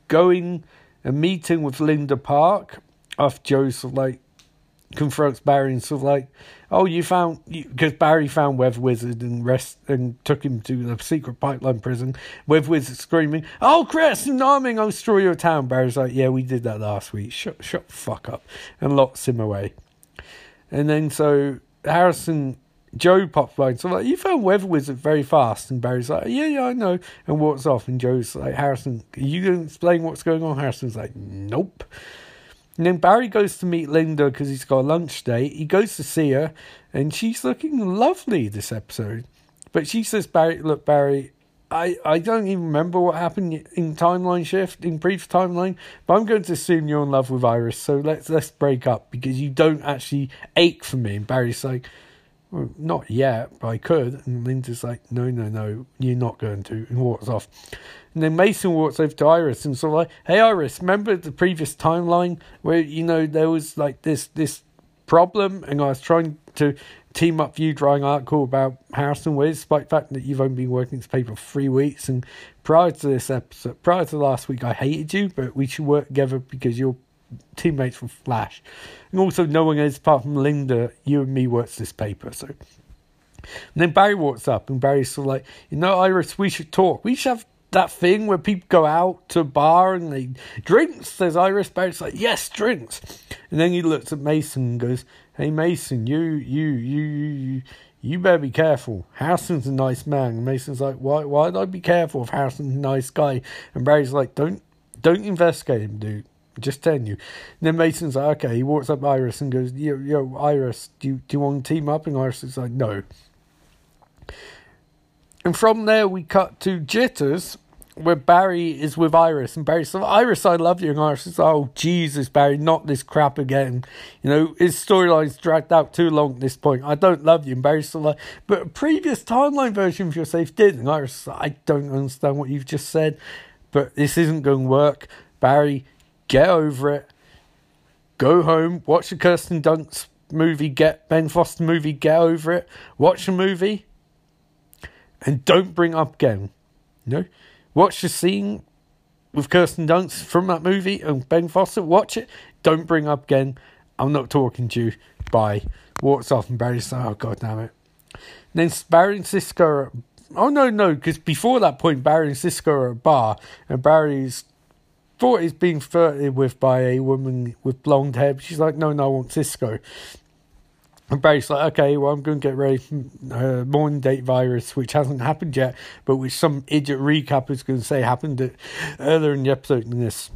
going and meeting with Linda Park after Joe's sort of like confronts Barry and sort of like, oh, you found because Barry found Weather Wizard and rest and took him to the secret pipeline prison. Weather Wizard screaming, "Oh, Chris, Arming, I'll destroy your town." Barry's like, "Yeah, we did that last week. Shut, shut fuck up," and locks him away. And then so Harrison. Joe pops by and so like, you found Weather Wizard very fast. And Barry's like, yeah, yeah, I know. And walks off. And Joe's like, Harrison, are you going to explain what's going on? Harrison's like, nope. And then Barry goes to meet Linda because he's got a lunch date. He goes to see her, and she's looking lovely this episode. But she says, Barry, look, Barry, I, I don't even remember what happened in timeline shift in brief timeline, but I'm going to assume you're in love with Iris, so let's let's break up because you don't actually ache for me. And Barry's like, well, not yet, but I could. And Linda's like, no, no, no, you're not going to, and walks off. And then Mason walks over to Iris and sort of like, "Hey, Iris, remember the previous timeline where you know there was like this this problem, and I was trying to team up you drawing article about Harrison Wiz, despite the fact that you've only been working this paper three weeks. And prior to this episode, prior to last week, I hated you, but we should work together because you're teammates from Flash. And also, no one else apart from Linda, you and me works this paper. So, and then Barry walks up, and Barry's sort of like, you know, Iris, we should talk. We should have that thing where people go out to a bar and they drinks. Says Iris. Barry's like, yes, drinks. And then he looks at Mason and goes, hey Mason, you, you, you, you, you better be careful. Harrison's a nice man. Mason's like, why, why'd I be careful if Harrison's a nice guy? And Barry's like, don't, don't investigate him, dude. Just telling you. And then Mason's like, okay. He walks up Iris and goes, yo, yo, Iris, do you, do you want to team up? And Iris is like, no. And from there, we cut to Jitters, where Barry is with Iris, and Barry's like, Iris, I love you. And Iris is, like, oh, Jesus, Barry, not this crap again. You know, his storyline's dragged out too long at this point. I don't love you. And Barry's like, but a previous timeline version of your safe did. And Iris like, I don't understand what you've just said, but this isn't going to work. Barry, get over it. Go home, watch the Kirsten Dunst movie, get Ben Foster movie, get over it. Watch the movie, and don't bring up again. Know? Watch the scene with Kirsten Dunst from that movie and Ben Foster. Watch it. Don't bring up again. I'm not talking to you. Bye. Walks off and Barry's like, oh, god damn it. And then Barry and Cisco are, oh no, no, because before that point, Barry and Cisco are at a bar and Barry's thought he's being flirted with by a woman with blonde hair. She's like, no, no, I want Cisco. And Barry's like, okay, well, I'm going to get ready for uh, morning date virus, which hasn't happened yet, but which some idiot recap is going to say happened earlier in the episode than this.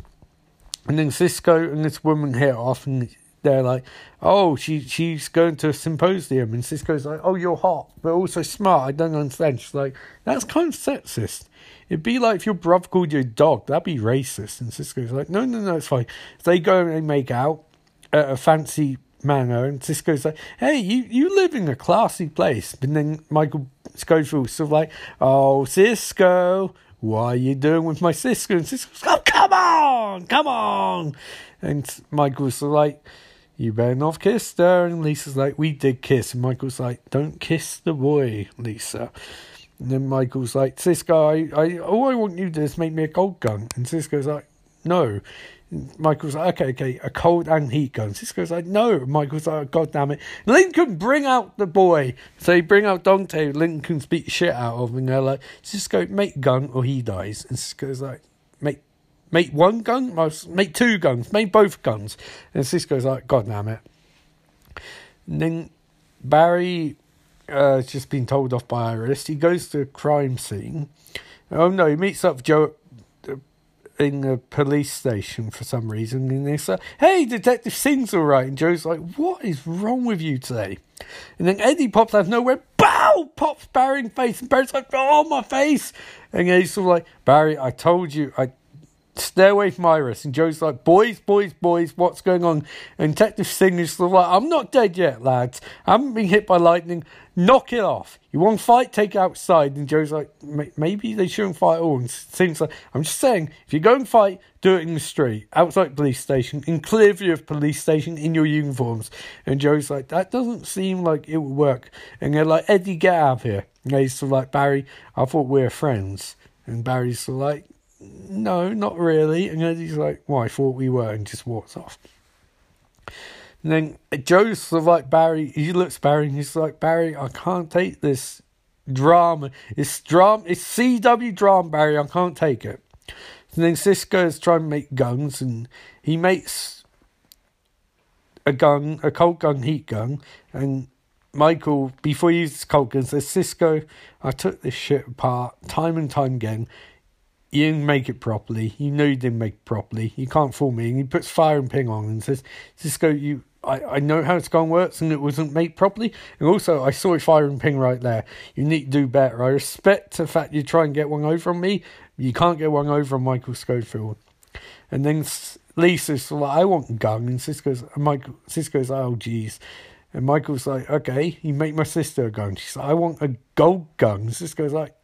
And then Cisco and this woman hit off, and they're like, oh, she she's going to a symposium. And Cisco's like, oh, you're hot, but also smart. I don't understand. She's like, that's kind of sexist. It'd be like if your brother called you a dog. That'd be racist. And Cisco's like, no, no, no, it's fine. So they go and they make out at a fancy manner, and Cisco's like, "Hey, you you live in a classy place." But then Michael Scofield's sort of like, "Oh, Cisco, what are you doing with my Cisco?" And Cisco's, "Oh, come on, come on!" And Michael's sort of like, "You better not kiss her." And Lisa's like, "We did kiss." And Michael's like, "Don't kiss the boy, Lisa." And then Michael's like, Cisco, I, I, all I want you to do is make me a gold gun. And Cisco's like, no. Michael's like, okay, okay, a cold and heat gun. Cisco's like, no. Michael's like, oh, God damn it. Lincoln, bring out the boy. So they bring out Dante. Lincoln's beat shit out of him. And they're like, Cisco, make gun or he dies. And Cisco's like, make make one gun? Make two guns. Make both guns. And Cisco's like, God damn it. And then Barry uh, just been told off by Iris. He goes to a crime scene. Oh no, he meets up Joe in the police station for some reason, and they say, "Hey, Detective Singh's all right." And Joe's like, "What is wrong with you today?" And then Eddie pops out of nowhere, bow, pops Barry in face, and Barry's like, "Oh, my face!" And he's sort of like, "Barry, I told you, I stay away from Iris." And Joe's like, "Boys, boys, boys, what's going on?" And Detective Singh is like, "I'm not dead yet, lads. I haven't been hit by lightning." knock it off. You want to fight, take it outside. And Joe's like, maybe they shouldn't fight at all. And like, I'm just saying, if you go and fight, do it in the street, outside police station, in clear view of police station, in your uniforms. And Joe's like, that doesn't seem like it would work. And they're like, Eddie, get out of here. And he's sort of like, Barry, I thought we were friends. And Barry's like, no, not really. And he's like, well, I thought we were, and just walks off. And then Joe's sort of like Barry. He looks Barry and he's like Barry. I can't take this drama. It's drama. It's CW drama, Barry. I can't take it. And then Cisco is trying to make guns, and he makes a gun, a cold gun, heat gun, and Michael, before he uses cold gun, says, Cisco, I took this shit apart time and time again. You didn't make it properly. You know you didn't make it properly. You can't fool me. And he puts fire and ping on and says, Cisco, you I, I know how it's gone works and it wasn't made properly. And also, I saw a firing ping right there. You need to do better. I respect the fact you try and get one over on me. You can't get one over on Michael Scofield. And then Lisa's like, I want gun. And Cisco's, Michael, Cisco's like, oh, geez. And Michael's like, okay, you make my sister a gun. She's like, I want a gold gun. Cisco's like,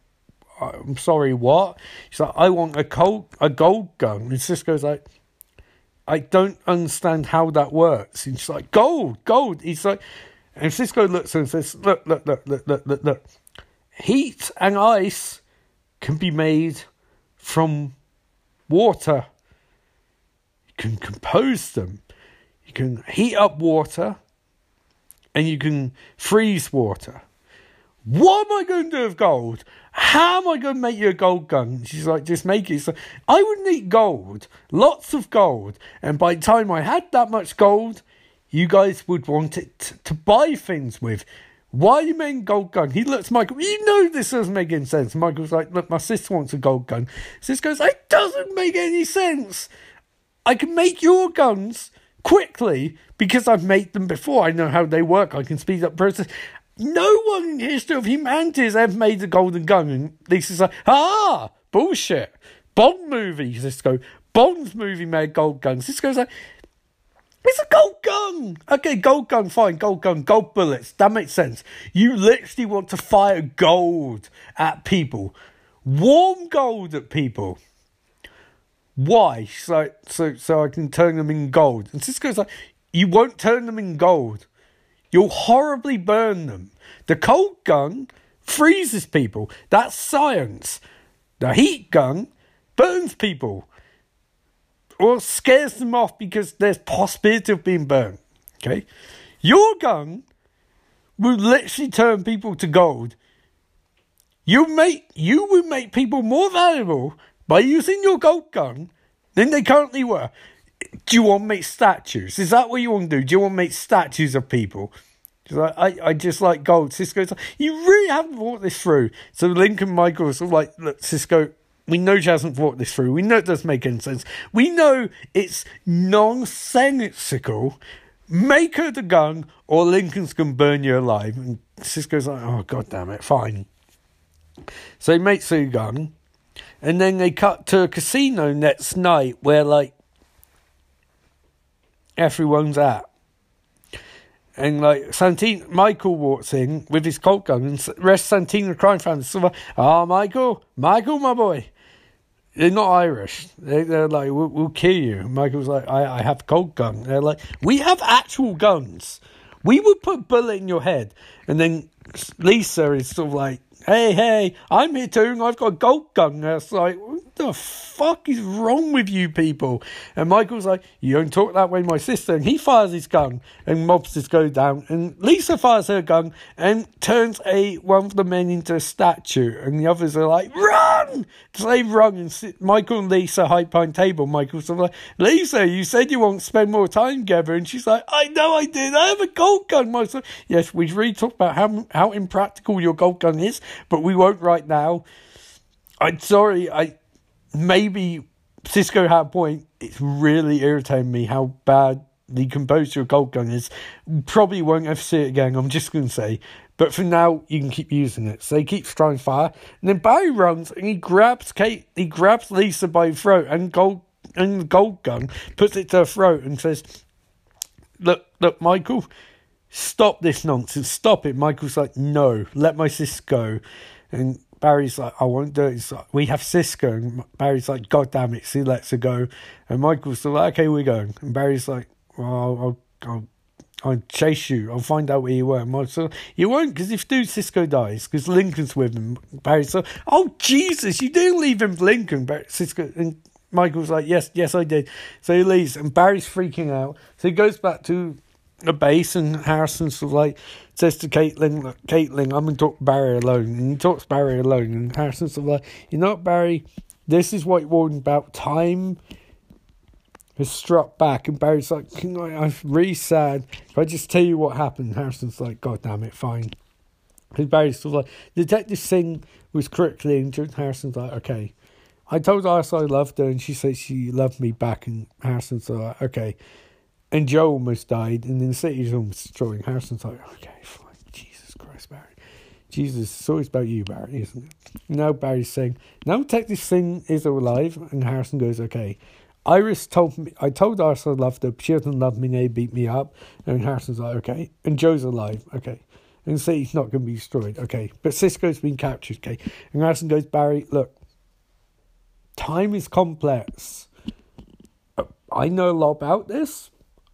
I'm sorry, what? She's like, I want a gold, a gold gun. And Cisco's like, I don't understand how that works. And she's like, gold, gold. He's like, and Cisco looks and says, look, look, look, look, look, look, look. Heat and ice can be made from water. You can compose them. You can heat up water and you can freeze water. What am I going to do with gold? How am I going to make you a gold gun? She's like, just make it. So I would need gold, lots of gold. And by the time I had that much gold, you guys would want it to, to buy things with. Why are you making gold gun? He looks Michael. You know this doesn't make any sense. Michael's like, look, my sister wants a gold gun. Sis goes, it doesn't make any sense. I can make your guns quickly because I've made them before. I know how they work. I can speed up process. No one in the history of humanity has ever made a golden gun. And Lisa's like, ah, bullshit. Bond movie, Cisco. Bond's movie made gold guns. Cisco's like, it's a gold gun. Okay, gold gun, fine. Gold gun, gold bullets. That makes sense. You literally want to fire gold at people. Warm gold at people. Why? So, so, so I can turn them in gold. And Cisco's like, you won't turn them in gold. You'll horribly burn them. The cold gun freezes people. That's science. The heat gun burns people or scares them off because there's possibility of being burned. Okay, your gun will literally turn people to gold. You make you will make people more valuable by using your gold gun than they currently were. Do you want to make statues? Is that what you want to do? Do you want to make statues of people? I, I, I just like gold. Cisco's like, you really haven't thought this through. So Lincoln Michaels like, look, Cisco, we know she hasn't thought this through. We know it doesn't make any sense. We know it's nonsensical. Make her the gun, or Lincoln's gonna burn you alive. And Cisco's like, oh god damn it, fine. So he makes the gun, and then they cut to a casino next night where like everyone's at. And like Santina, Michael walks in with his Colt gun, and rest Santina for him. So, oh, Michael, Michael, my boy, they're not Irish. They, are like, we'll, we'll, kill you. Michael's like, I, I have Colt gun. They're like, we have actual guns. We would put bullet in your head. And then Lisa is sort of like, hey, hey, I'm here too, I've got a gold gun. And it's like, the fuck is wrong with you people? And Michael's like, you don't talk that way, my sister. And he fires his gun, and mobsters go down. And Lisa fires her gun and turns a one of the men into a statue. And the others are like, run! So they run, and sit, Michael and Lisa hide behind table. Michael's sort of like, Lisa, you said you won't spend more time together. And she's like, I know I did. I have a gold gun. Michael's yes, we've really talked about how, how impractical your gold gun is but we won't right now. I'm sorry, I maybe Cisco had a point. It's really irritating me how bad the composer of Gold Gun is. Probably won't ever see it again, I'm just going to say. But for now, you can keep using it. So he keeps throwing fire. And then Barry runs and he grabs Kate, he grabs Lisa by the throat and Gold, and Gold Gun puts it to her throat and says, Look, look, Michael, stop this nonsense, stop it. Michael's like, no, let my sis go. And Barry's like, I won't do it. Like, we have Cisco. And Barry's like, God damn it, see, lets her go. And Michael's still like, okay, we're going. And Barry's like, well, I'll, I'll, I'll chase you. I'll find out where you were. And Michael's like, you won't, because if do, Cisco dies, because Lincoln's with him. Barry's like, oh, Jesus, you didn't leave him Lincoln. Barry, Cisco, and Michael's like, yes, yes, I did. So he leaves, and Barry's freaking out. So he goes back to the base, and Harrison's sort of like says to Caitlin, Caitlin, I'm to talk Barry alone. And he talks Barry alone, and Harrison's sort of like, you know what, Barry, this is what you're warning about. Time has struck back, and Barry's like, I'm really sad. If I just tell you what happened, Harrison's like, God damn it, fine. Because Barry's sort of like, Detective Singh was critically injured. Harrison's like, okay. I told Iris I loved her, and she said she loved me back, and Harrison's like, okay. And Joe almost died, and then the city's almost destroyed. Harrison's like, okay, fine. Jesus Christ, Barry. Jesus, it's always about you, Barry, isn't it? Now Barry's saying, now Detective Singh is alive, and Harrison goes, okay. Iris told me, I told Iris I loved her, she doesn't love me, they beat me up. And Harrison's like, okay. And Joe's alive, okay. And city's not going to be destroyed, okay. But Cisco's been captured, okay. And Harrison goes, Barry, look, time is complex. I know a lot about this,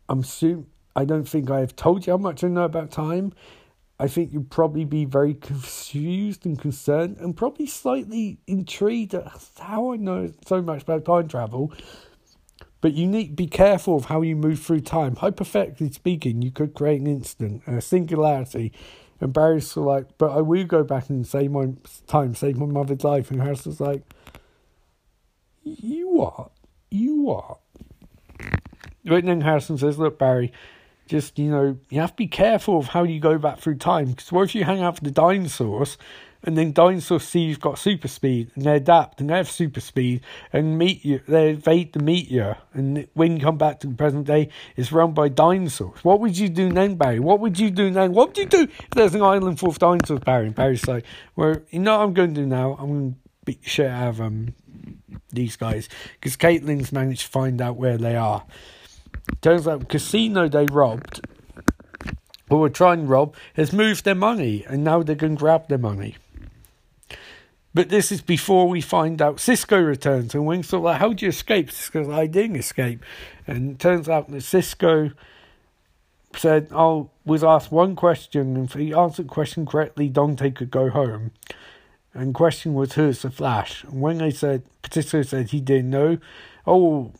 I'm soon. I don't think I have told you how much I know about time. I think you'd probably be very confused and concerned and probably slightly intrigued at how I know so much about time travel. But you need to be careful of how you move through time. Hypothetically speaking, you could create an instant, a singularity. And Barry's like, but I will go back and save my time, save my mother's life. And Harrison's like, you what? You what? But then Harrison says, look, Barry, just, you know, you have to be careful of how you go back through time. Because what if you hang out with the dinosaurs and then dinosaurs see you've got super speed and they adapt and they have super speed and meet you, they evade the meteor. And when you come back to the present day, it's run by dinosaurs. What would you do then, Barry? What would you do then? What would you do if there's an island full of dinosaurs, Barry? And Barry's like, well, you know what I'm going to do now? I'm going to beat the shit out of um, these guys because Caitlin's managed to find out where they are. Turns out casino they robbed, or were trying to rob, has moved their money, and now going to grab their money. But this is before we find out Cisco returns, and Wing's sort like, "How'd you escape?" Cisco's like, "I didn't escape," and it turns out that Cisco said, "I was asked one question, and if he answered the question correctly, Dante could go home." And question was, "Who's the Flash?" And when they said, Cisco said he didn't know. Oh,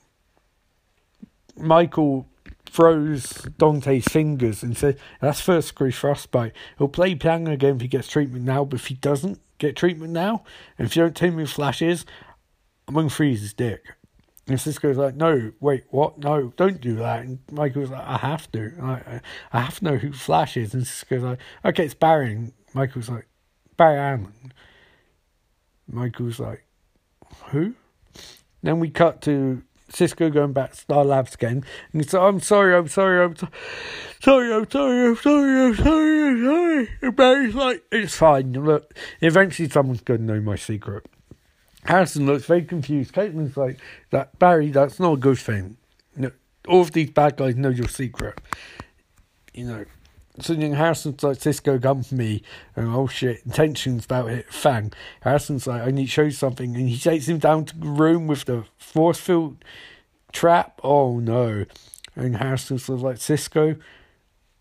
Michael froze Dante's fingers and said, That's first degree frostbite. He'll play piano again if he gets treatment now, but if he doesn't get treatment now, and if you don't tell me who Flash is, I'm going to freeze his dick. And Cisco's like, No, wait, what? No, don't do that. And Michael's like, I have to. I, I have to know who Flash is. And Cisco's like, Okay, it's Barry. And Michael's like, Barry Allen. Michael's like, Who? Then we cut to Cisco going back to Star Labs again, and he's like, I'm sorry, I'm sorry, I'm so- sorry, I'm sorry, I'm sorry, I'm sorry, I'm sorry. And Barry's like, it's fine. Look, eventually someone's going to know my secret. Harrison looks very confused. Caitlin's like, that Barry, that's not a good thing. You know, all of these bad guys know your secret. You know, then Harrison's like, Cisco, for me. And oh shit, tension's about it. Fang. Harrison's like, I need to show you something. And he takes him down to the room with the force field trap. Oh no. And Harrison's like, Cisco,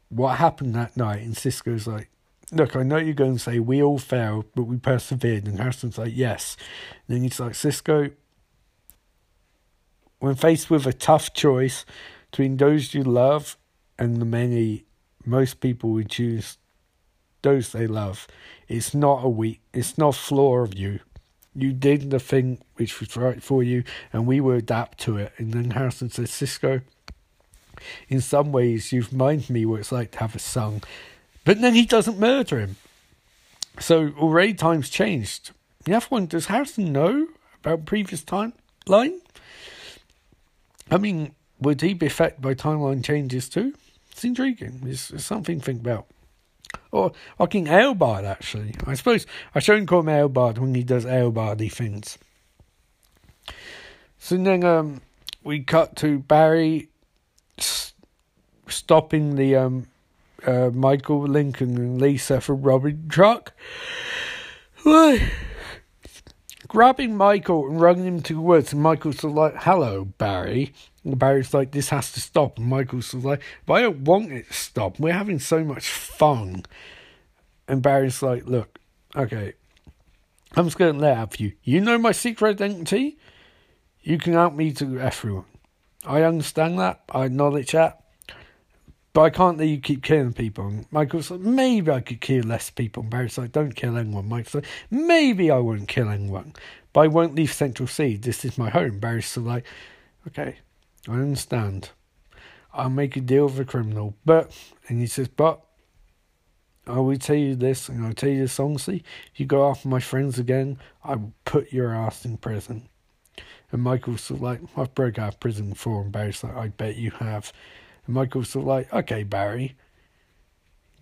what happened that night? And Cisco's like, Look, I know you're going to say we all failed, but we persevered. And Harrison's like, Yes. And then he's like, Cisco, when faced with a tough choice between those you love and the many most people would choose those they love. It's not a weak, it's not flaw of you. You did the thing which was right for you, and we will adapt to it. And then Harrison says, Cisco, in some ways, you've reminded me what it's like to have a son. But then he doesn't murder him. So already times changed. The other one, does Harrison know about previous timeline? I mean, would he be affected by timeline changes too? It's intriguing. It's, it's something to think about. Or I fucking Eobard, actually. I suppose I shouldn't call him Eobard when he does Eobardy things. So then um, we cut to Barry s- stopping the um, uh, Michael Lincoln and Lisa for robbing truck. Grabbing Michael and running him to the woods, and Michael's like, Hello, Barry. And Barry's like, This has to stop. And Michael's like, But I don't want it to stop. We're having so much fun. And Barry's like, Look, okay, I'm just going to let out for you. You know my secret identity? You can help me to everyone. I understand that. I acknowledge that. But I can't let you keep killing people. And Michael's like, maybe I could kill less people. And Barry's like, don't kill anyone. Michael's like, maybe I won't kill anyone. But I won't leave Central Seed. This is my home. Barry's of like, okay, I understand. I'll make a deal with a criminal. But, and he says, but I will tell you this, and I'll tell you this honestly. If you go after my friends again, I will put your ass in prison. And Michael's sort like, I've broke out of prison before. And Barry's like, I bet you have. And Michael's sort of like, okay, Barry,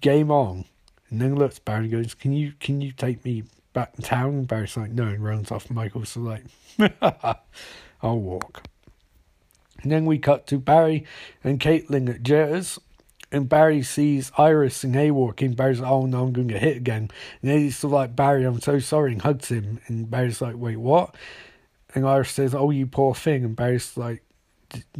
game on. And then looks Barry goes, can you can you take me back to town? And Barry's like, no, and runs off. Michael's sort of like, I'll walk. And then we cut to Barry and Caitlin at Jitters. And Barry sees Iris and Hay walking. Barry's like, oh no, I'm going to get hit again. And then he's sort like, Barry, I'm so sorry, and hugs him. And Barry's like, wait, what? And Iris says, oh, you poor thing. And Barry's like,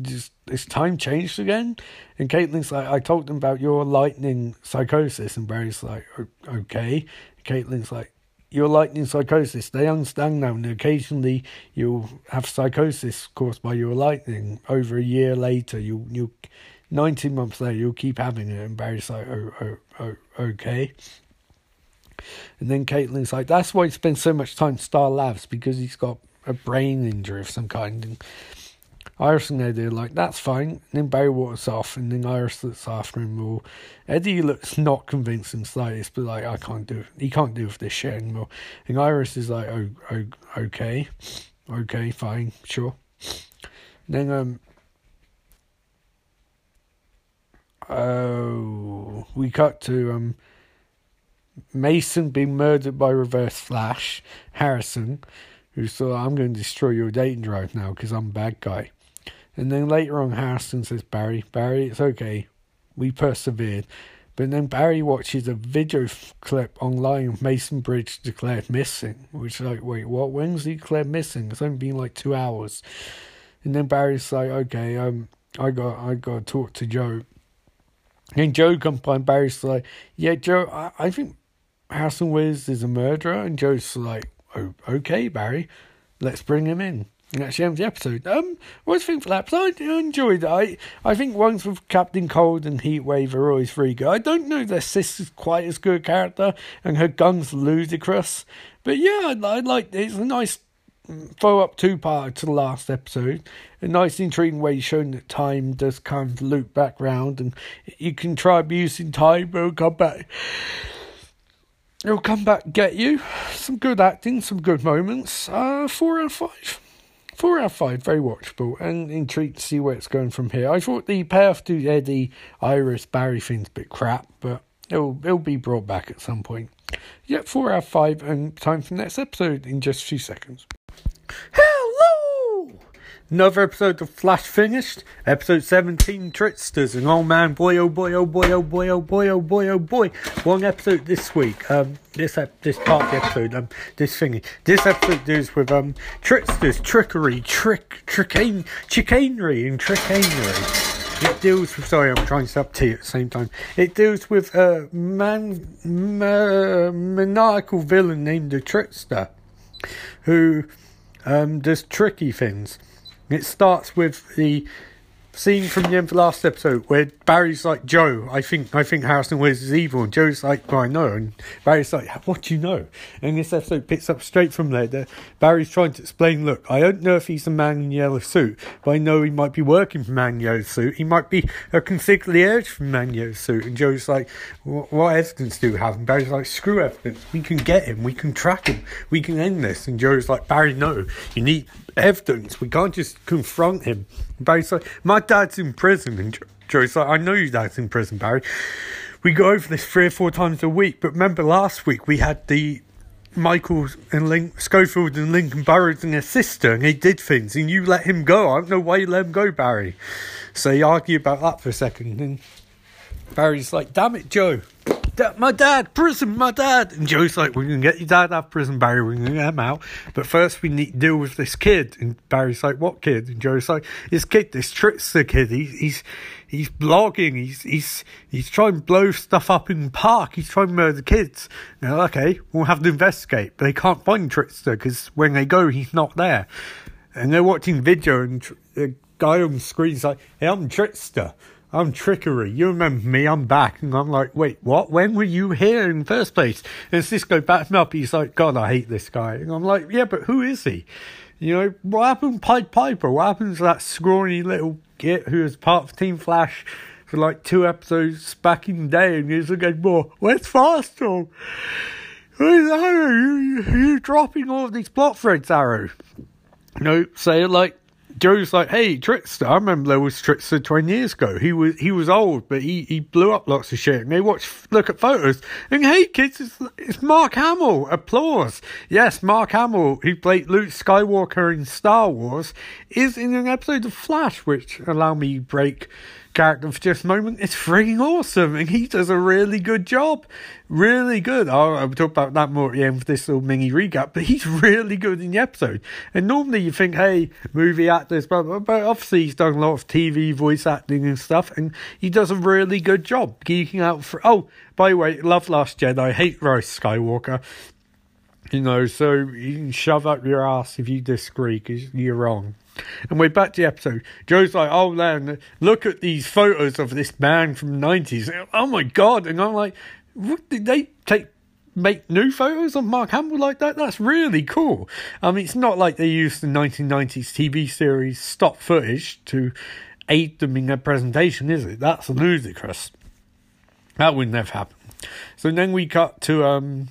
just is time changed again? And Caitlin's like, I told them about your lightning psychosis, and Barry's like, okay. And Caitlin's like, your lightning psychosis. They understand now, and occasionally you'll have psychosis caused by your lightning. Over a year later, you'll you'll 19 months later, you'll keep having it. And Barry's like, oh, oh, oh, okay. And then Caitlin's like, that's why he spends so much time Star Labs because he's got a brain injury of some kind. And Iris and Eddie are like, that's fine. And then Barry walks off, and then Iris looks after him. More. Eddie looks not convincing slightest, but like, I can't do it. He can't do with this shit anymore. And Iris is like, oh, oh okay, okay, fine, sure. And then um, oh, we cut to um. Mason being murdered by Reverse Flash, Harrison, who thought, I'm going to destroy your dating drive now because I'm a bad guy. And then later on, Harrison says, Barry, Barry, it's okay. We persevered. But then Barry watches a video clip online of Mason Bridge declared missing, which is like, wait, what? When's he declared missing? It's only been like two hours. And then Barry's like, okay, um, I got, I got to talk to Joe. And Joe comes by and Barry's like, yeah, Joe, I, I think Harrison Wiz is a murderer. And Joe's like, oh, okay, Barry, let's bring him in. And the end the episode. Um, what do you think for that? I enjoyed it. I, I think ones with Captain Cold and Heatwave are always very good. I don't know their sister's quite as good a character, and her gun's ludicrous. But yeah, I, I like it's a nice follow up two part to the last episode. A nice intriguing way showing that time does kind of loop back round, and you can try abusing time, but it'll come back. It'll come back get you. Some good acting, some good moments. Uh, four out of five. Four out of five, very watchable and intrigued to see where it's going from here. I thought the payoff to Eddie, Iris, Barry thing's a bit crap, but it'll it'll be brought back at some point. Yep, four out of five, and time for the next episode in just a few seconds. Another episode of Flash finished. Episode 17, Tricksters. And oh man, boy, oh boy, oh boy, oh boy, oh boy, oh boy, oh boy. One episode this week. Um, this ep- this part of the episode, um, this thingy. This episode deals with um, Tricksters, trickery, trick, tricane, chicanery, and trickanery. It deals with, sorry, I'm trying to up tea at the same time. It deals with a man, ma- maniacal villain named the Trickster, who um, does tricky things. It starts with the scene from the end of the last episode where Barry's like, Joe, I think I think Harrison Wiz is evil, and Joe's like, well, I know, and Barry's like, what do you know? And this episode picks up straight from there. That Barry's trying to explain, look, I don't know if he's a man in yellow suit, but I know he might be working for man in yellow suit. He might be a consigliere for man in yellow suit. And Joe's like, what evidence do we have? And Barry's like, screw evidence. We can get him. We can track him. We can end this. And Joe's like, Barry, no, you need evidence. We can't just confront him. Barry's like, my dad's in prison. And Joe's like, I know your dad's in prison, Barry. We go over this three or four times a week. But remember last week we had the Michael and Link, Scofield and Lincoln Burrows and their sister, and he did things, and you let him go. I don't know why you let him go, Barry. So they argue about that for a second, and Barry's like, "Damn it, Joe! My dad, prison, my dad. And Joe's like, we're going to get your dad out of prison, Barry. We're going to get him out. But first, we need to deal with this kid. And Barry's like, what kid? And Joe's like, this kid, this trickster kid. He's, he's, he's blogging. He's, he's, he's trying to blow stuff up in the park. He's trying to murder kids. Now, okay, we'll have to investigate. But they can't find Trickster because when they go, he's not there. And they're watching video and the guy on the screen's like, hey, I'm Trickster. I'm trickery. You remember me? I'm back. And I'm like, wait, what? When were you here in the first place? And Cisco backs me up. He's like, God, I hate this guy. And I'm like, yeah, but who is he? You know, what happened Pied Piper? What happened to that scrawny little git who was part of Team Flash for like two episodes back in the day? And he's like, more, where's Firestorm? Where's Arrow? You, you dropping all of these plot threads, Arrow? You know, say it like, Joe's like, "Hey, Trickster! I remember there was Trickster twenty years ago. He was he was old, but he, he blew up lots of shit." And they watch, look at photos, and hey, kids, it's, it's Mark Hamill. Applause! Yes, Mark Hamill, who played Luke Skywalker in Star Wars, is in an episode of Flash, which allow me break character for just a moment. It's freaking awesome, and he does a really good job. Really good. I'll, I'll talk about that more at the end of this little mini recap, but he's really good in the episode. And normally you think, hey, movie actors, but, but obviously he's done a lot of TV voice acting and stuff, and he does a really good job geeking out for. Oh, by the way, love Last Jedi, hate Rise Skywalker. You know, so you can shove up your ass if you disagree because you're wrong. And we're back to the episode. Joe's like, oh man, look at these photos of this man from the 90s. Oh my God. And I'm like, what, did they take make new photos of Mark Hamill like that? That's really cool. I mean, it's not like they used the 1990s TV series stock footage to aid them in their presentation, is it? That's ludicrous. That would never happen. So then we cut to um,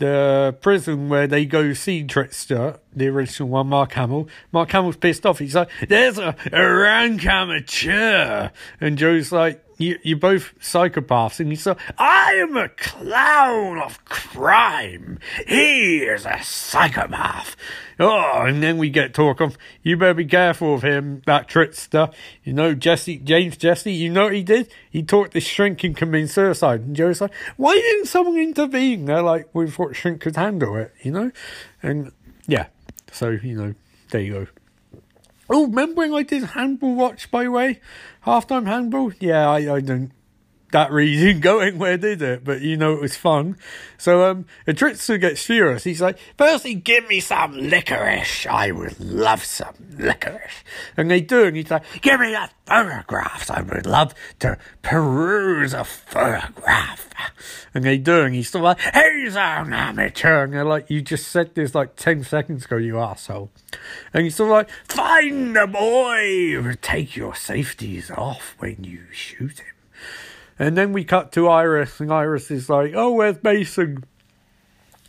the prison where they go see Trickster, the original one, Mark Hamill. Mark Hamill's pissed off. He's like, "There's a, a rank amateur," and Joe's like, you, you're both psychopaths. And he's like, I am a clown of crime. He is a psychopath. Oh, and then we get talk of, you better be careful of him, that trickster. You know, Jesse, James Jesse, you know what he did? He talked this shrink and commit suicide. And Joe's like, why didn't someone intervene? They're like, we thought shrink could handle it, you know? And yeah, so, you know, there you go. Oh, remember when I did handball watch, by the way? Halftime handball? Yeah, I, I don't that reason going where did it? But you know, it was fun. So, um, Adritsu gets furious. He's like, firstly, give me some licorice. I would love some licorice. And they do, and he's like, give me a photograph. I would love to peruse a photograph. And they do, and he's still like, he's an amateur. And they're like, you just said this like 10 seconds ago, you asshole. And he's still like, find the boy. Take your safeties off when you shoot him. And then we cut to Iris, and Iris is like, "Oh, where's Mason?"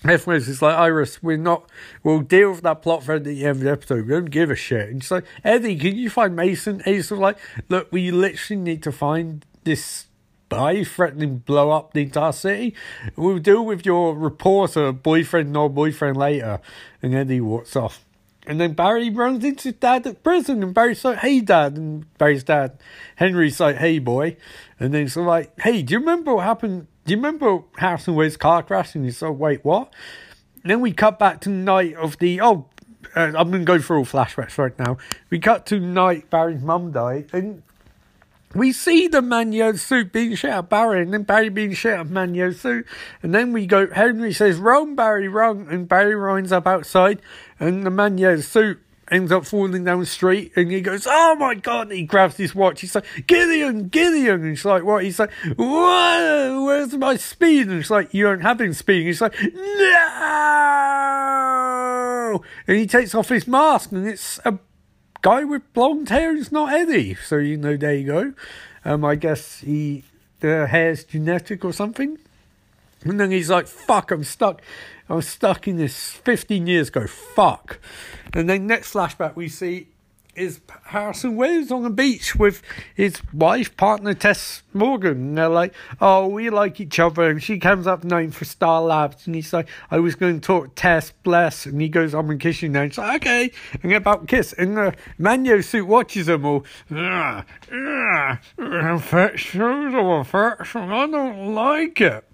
Everyone's is like, Iris, we're not, we'll deal with that plot thread at the end of the episode. We don't give a shit. And she's like, Eddie, can you find Mason? And he's sort of like, look, we literally need to find this spy threatening to blow up the entire city. We'll deal with your reporter, boyfriend, no boyfriend later. And Eddie walks off. And then Barry runs into dad at prison, and Barry's like, "Hey, dad," and Barry's dad, Henry's like, "Hey, boy," and then he's like, "Hey, do you remember what happened? Do you remember Harrison Wade's car crash?" And he's like, "Wait, what?" And then we cut back to night of the oh, uh, I'm gonna go through all flashbacks right now. We cut to night Barry's mum died, and we see the Manyo suit being shot at Barry, and then Barry being shot at Manyo suit, and then we go. Henry says, wrong, Barry, wrong. And Barry runs up outside, and the Manyo suit ends up falling down the street, and he goes, "Oh my god!" And he grabs his watch. He's like, "Gideon, Gideon!" And he's like, "What?" He's like, "Whoa, where's my speed?" And it's like, "You don't have any speed." And he's like, "No!" And he takes off his mask, and it's a guy with blonde hair is not Eddie. So you know, there you go. Um, I guess he the hair's genetic or something. And then he's like, "Fuck, I'm stuck. I'm stuck in this 15 years ago. Fuck." And then next flashback we see is Harrison Wells on the beach with his wife, partner Tess Morgan. And they're like, oh, we like each other. And she comes up known for Star Labs. And he's like, I was going to talk Tess, bless. And he goes, I'm going to kiss you now. And she's like, okay. And get about kiss. And the Manio suit watches them all. Infection, affection. I don't like it.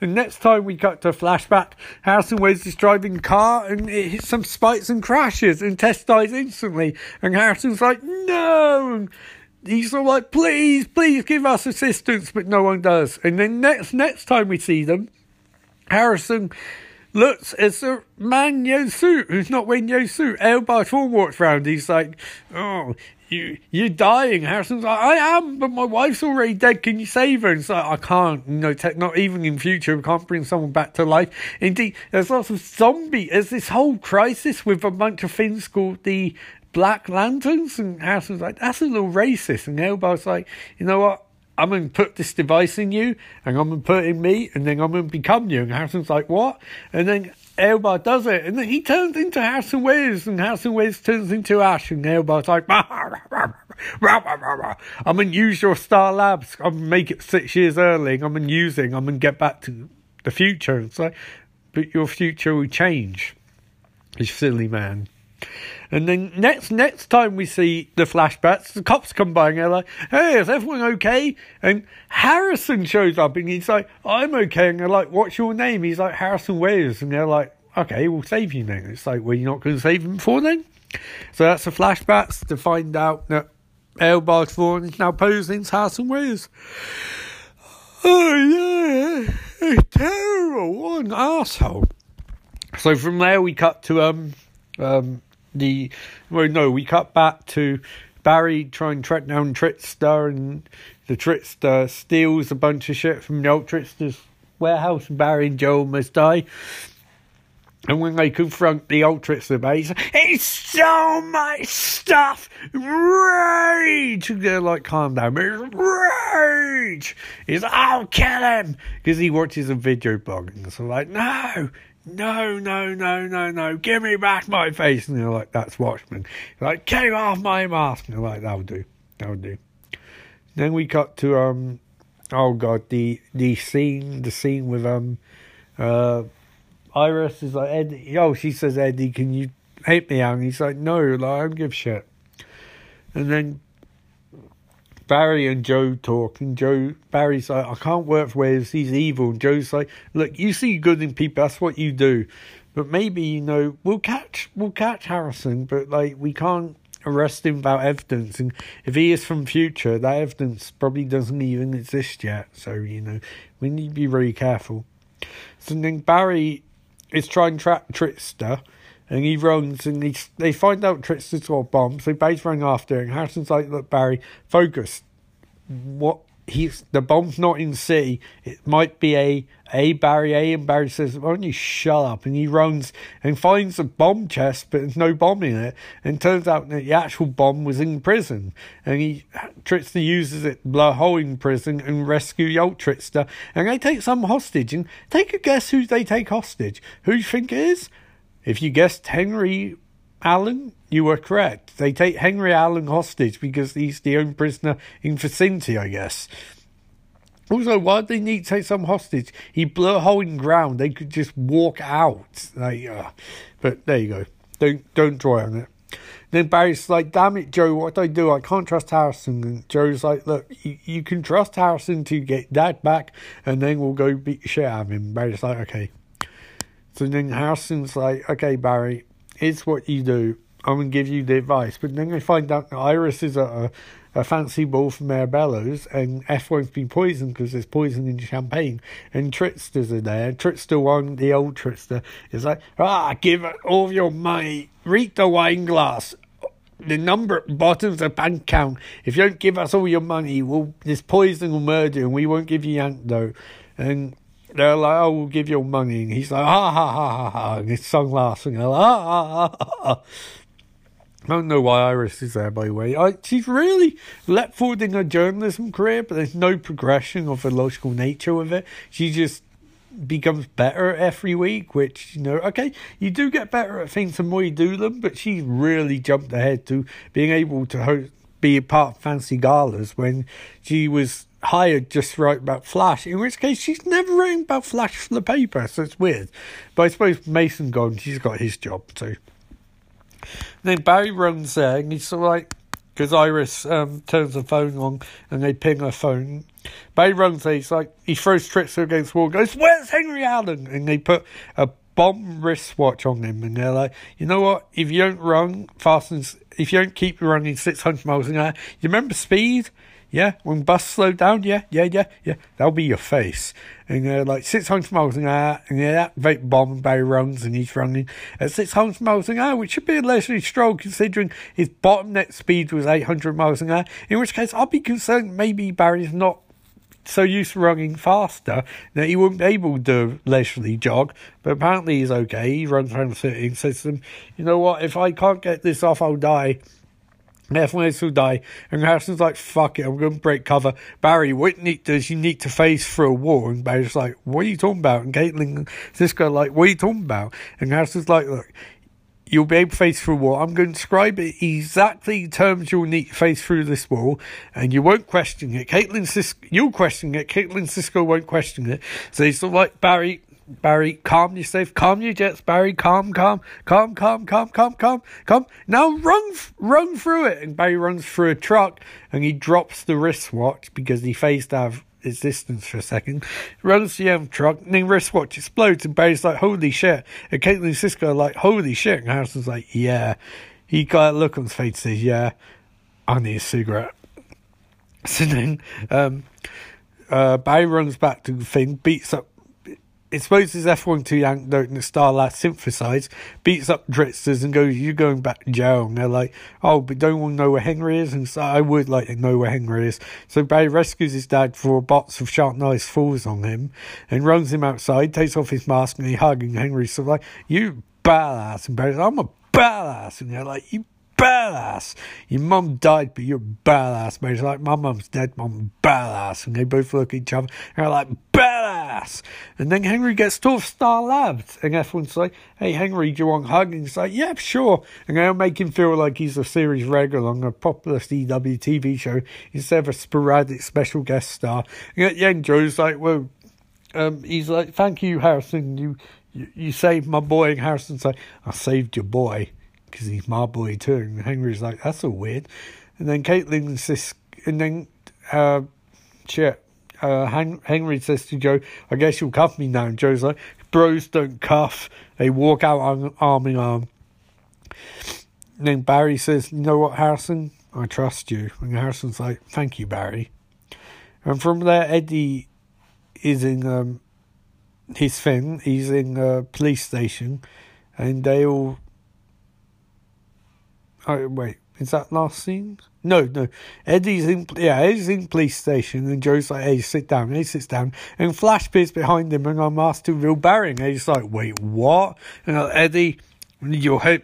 The next time we cut to flashback, Harrison Wells is driving a car and it hits some spikes and crashes and Tess dies instantly. And Harrison's like, no! And he's all like, please, please give us assistance, but no one does. And then next next time we see them, Harrison looks as a man Yo suit who's not wearing Yo suit. Eobard Thawne walks round. He's like, oh, you you're dying. Harrison's like, I am, but my wife's already dead. Can you save her? And it's like, I can't. You know, not even in future, we can't bring someone back to life. Indeed, there's lots of zombie. There's this whole crisis with a bunch of things called the Black Lanterns, and Harrison's like, that's a little racist. And Eobard's like, you know what? I'm going to put this device in you, and I'm going to put it in me, and then I'm going to become you. And Harrison's like, what? And then Eobard does it, and then he turns into Harrison Wiz, and Harrison Wiz turns into Ash, and Eobard's like, I'm going to use your Star Labs. I'm going to make it six years early. I'm going to use it. I'm going to get back to the future. It's like, but your future will change. You silly man. And then next next time we see the flashbacks, the cops come by and they're like, "Hey, is everyone okay?" And Harrison shows up and he's like, "I'm okay." And they're like, "What's your name?" He's like, "Harrison Wells." And they're like, "Okay, we'll save you then." It's like, "Well, you're not going to save him before then?" So that's the flashbacks to find out that Eobard Thawne is now posing as Harrison Wells. Oh yeah, a terrible one asshole. So from there we cut to um um the well no we cut back to Barry trying to track down Trickster and the Trickster steals a bunch of shit from the old Trickster's warehouse and Barry and Joe must die. And when they confront the old Trickster base, it's so much stuff! Rage! And they're like, calm down, it's rage! He's like, I'll kill him! Because he watches a video blogging. So like, no! No, no, no, no, no, give me back my face. And they're like, that's Watchmen. Like, take off my mask. And they're like, that'll do, that'll do. Then we cut to, um, oh god, the, the scene, the scene with, um, uh, Iris is like, Eddie, oh, she says, Eddie, can you help me out? And he's like, no, like, I don't give shit. And then Barry and Joe talking. Joe Barry's like, I can't work for Wells, he's evil. And Joe's like, Look, you see good in people, that's what you do. But maybe, you know, we'll catch we'll catch Harrison, but like we can't arrest him without evidence. And if he is from future, that evidence probably doesn't even exist yet. So, you know, we need to be very careful. So then Barry is trying to track Trickster and he runs and he, they find out Trickster's got a bomb, so Barry's running after and Harrison's like, look, Barry, focus. What he's the bomb's not in C. It might be a a Barry A and Barry says, Why don't you shut up? And he runs and finds a bomb chest, but there's no bomb in it. And turns out that the actual bomb was in prison. And he Trickster uses it, to blow a hole in prison and rescue the old Trickster. And they take some hostage. And take a guess who they take hostage. Who do you think it is? If you guessed Henry Allen, you were correct. They take Henry Allen hostage because he's the only prisoner in vicinity, I guess. Also, why did they need to take some hostage? He blew a hole in ground. They could just walk out. Like, uh, but there you go. Don't don't draw on it. Then Barry's like, damn it, Joe, what do I do? I can't trust Harrison. And Joe's like, look, you, you can trust Harrison to get Dad back, and then we'll go beat the shit out of him. Barry's like, okay. So then Harrison's like, okay, Barry, it's what you do. I'm going to give you the advice. But then they find out that Iris is a, a fancy ball from Marabello's and F won't be poisoned because there's poison in champagne. And Tricksters are there. Trickster one, the old Trickster, is like, ah, give all your money. Read the wine glass. The number at the bottom of the bank account. If you don't give us all your money, we'll, this poison will murder and we won't give you antidote. And they're like, oh, we'll give you money. And he's like, ha ha ha ha ha. And his son laughs and they're like, ha ha ha ha. I don't know why Iris is there, by the way. I, she's really leapt forward in her journalism career, but there's no progression of the logical nature of it. She just becomes better every week, which, you know, okay, you do get better at things the more you do them, but she's really jumped ahead to being able to be a part of Fancy Galas when she was hired just to write about Flash, in which case she's never written about Flash for the paper, so it's weird. But I suppose Mason gone, she's got his job too. And Then Barry runs there and he's sort of like, because Iris um, turns the phone on and they ping her phone. Barry runs there, he's like, he throws Trickster against the wall, goes, Where's Henry Allen? And they put a bomb wristwatch on him and they're like, You know what? If you don't run fast and if you don't keep running 600 miles an hour, you remember speed? Yeah, when bus slowed down, yeah, yeah, yeah, yeah, that'll be your face. And uh, like 600 miles an hour, and yeah, that vape bomb Barry runs, and he's running at 600 miles an hour, which should be a leisurely stroll considering his bottom net speed was 800 miles an hour. In which case, I'll be concerned maybe Barry's not so used to running faster that he wouldn't be able to leisurely jog. But apparently he's okay. He runs around the city and says to them, you know what, if I can't get this off, I'll die. Definitely will die. And Harrison's like, fuck it, I'm going to break cover. Barry, what you need does you need to face through a wall. And Barry's like, what are you talking about? And Caitlin, Cisco, like, what are you talking about? And Harrison's like, look, you'll be able to face through a wall. I'm going to describe it exactly terms you'll need to face through this wall, and you won't question it. Caitlin Cisco, you'll question it. Caitlin Cisco won't question it. So he's sort of like, Barry, Barry, calm yourself, calm your jets, Barry, calm, calm, calm, calm, calm, calm, calm, calm. Now run, run through it. And Barry runs through a truck and he drops the wristwatch because he phased out of existence for a second. Runs the um, truck and then wristwatch explodes and Barry's like, holy shit. And Caitlin Cisco like, holy shit. And Harrison's like, yeah. He got a look on his face and says, yeah, I need a cigarette. So then, um, uh, Barry runs back to the thing, beats up exposes F1 to the antidote and the Starlight synthesize, beats up Tricksters and goes, You're going back to jail. And they're like, Oh, but don't want to know where Henry is? And so I would like to know where Henry is. So Barry rescues his dad before a box of sharp knives falls on him and runs him outside, takes off his mask and he hugging Henry's so like, You badass. And Barry's like, I'm a badass. And they're like, You badass. Your mum died, but you're badass, mate. It's like, my mum's dead, mum, badass. And they both look at each other and are like, badass. And then Henry gets to Star Labs. And F1's like, hey, Henry, do you want a hug? And he's like, yeah, sure. And they'll make him feel like he's a series regular on a popular CW TV show instead of a sporadic special guest star. And at the end, Joe's like, well, um, he's like, thank you, Harrison. You, you, you saved my boy. And Harrison's like, I saved your boy because he's my boy too. And Henry's like, that's all weird. And then Caitlin says, and then, uh, shit, uh, Henry says to Joe, I guess you'll cuff me now. And Joe's like, bros don't cuff. They walk out on arm in arm. And then Barry says, you know what, Harrison? I trust you. And Harrison's like, thank you, Barry. And from there, Eddie is in um, his thing. He's in a police station. And they all Oh wait, is that last scene? No, no. Eddie's in yeah, Eddie's in police station and Joe's like, Hey, sit down. And he sits down and Flash appears behind him and I'm asked to real. And he's like, Wait, what? And like, Eddie, your head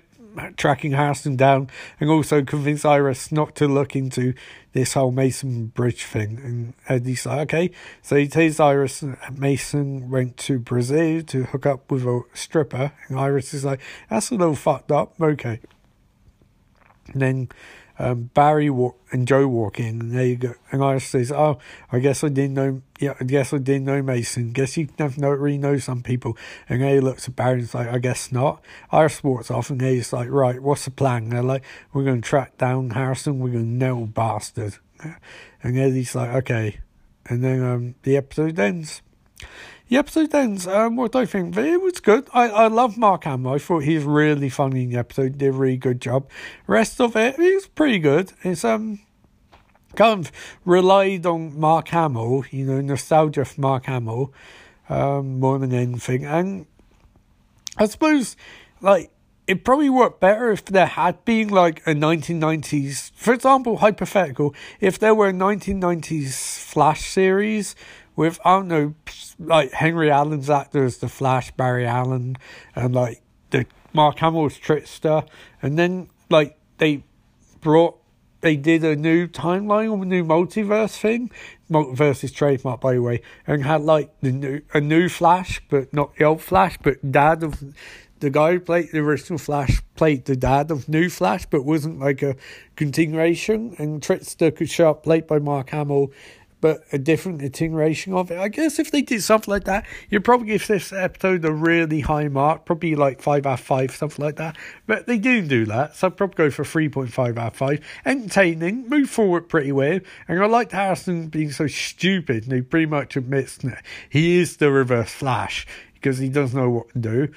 tracking Harrison down and also convince Iris not to look into this whole Mason Bridge thing. And Eddie's like, okay. So he tells Iris Mason went to Brazil to hook up with a stripper. And Iris is like, that's a little fucked up. Okay. And then um, Barry walk, and Joe walk in, and there you go. And I says, "Oh, I guess I didn't know. Yeah, I guess I didn't know Mason. Guess you don't really know some people." And he looks at Barry and like, "I guess not." Iris walks off, and he's like, "Right, what's the plan?" And they're like, "We're going to track down Harrison. We're going to nail bastard." And Eddie's like, "Okay." And then um, the episode ends the episode ends. Um, what do I think? It was good. I, I love Mark Hamill. I thought he was really funny in the episode. Did a really good job. Rest of it, it was pretty good. It's um kind of relied on Mark Hamill, you know, nostalgia for Mark Hamill, um, more than anything. And I suppose, like, it probably worked better if there had been like a 1990s, for example, hypothetical, if there were a 1990s Flash series with, I don't know, like Henry Allen's actors, The Flash, Barry Allen, and like the Mark Hamill's Trickster, and then like they brought they did a new timeline or a new multiverse thing. Multiverse is trademark, by the way, and had like the new a new Flash, but not the old Flash, but dad of the guy who played the original Flash played the dad of New Flash, but wasn't like a continuation. And Trickster could show up, played by Mark Hamill, but a different iteration of it. I guess if they did something like that, you'd probably give this episode a really high mark, probably like 5 out of 5, something like that. But they didn't do that, so I'd probably go for 3.5 out of 5. Entertaining, move forward pretty well, and I liked Harrison being so stupid, and he pretty much admits that he is the reverse Flash, because he doesn't know what to do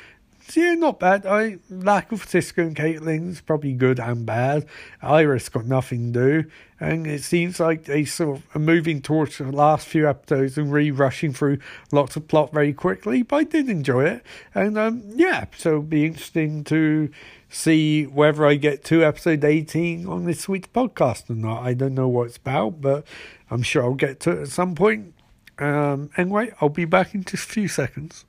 yeah, not bad. I lack of Cisco and Caitlin's probably good and bad. Iris got nothing to do, and it seems like they sort of are moving towards the last few episodes and re rushing through lots of plot very quickly. But I did enjoy it, and um, yeah, so it'll be interesting to see whether I get to episode eighteen on this week's podcast or not. I don't know what it's about, but I'm sure I'll get to it at some point. Um, anyway, I'll be back in just a few seconds.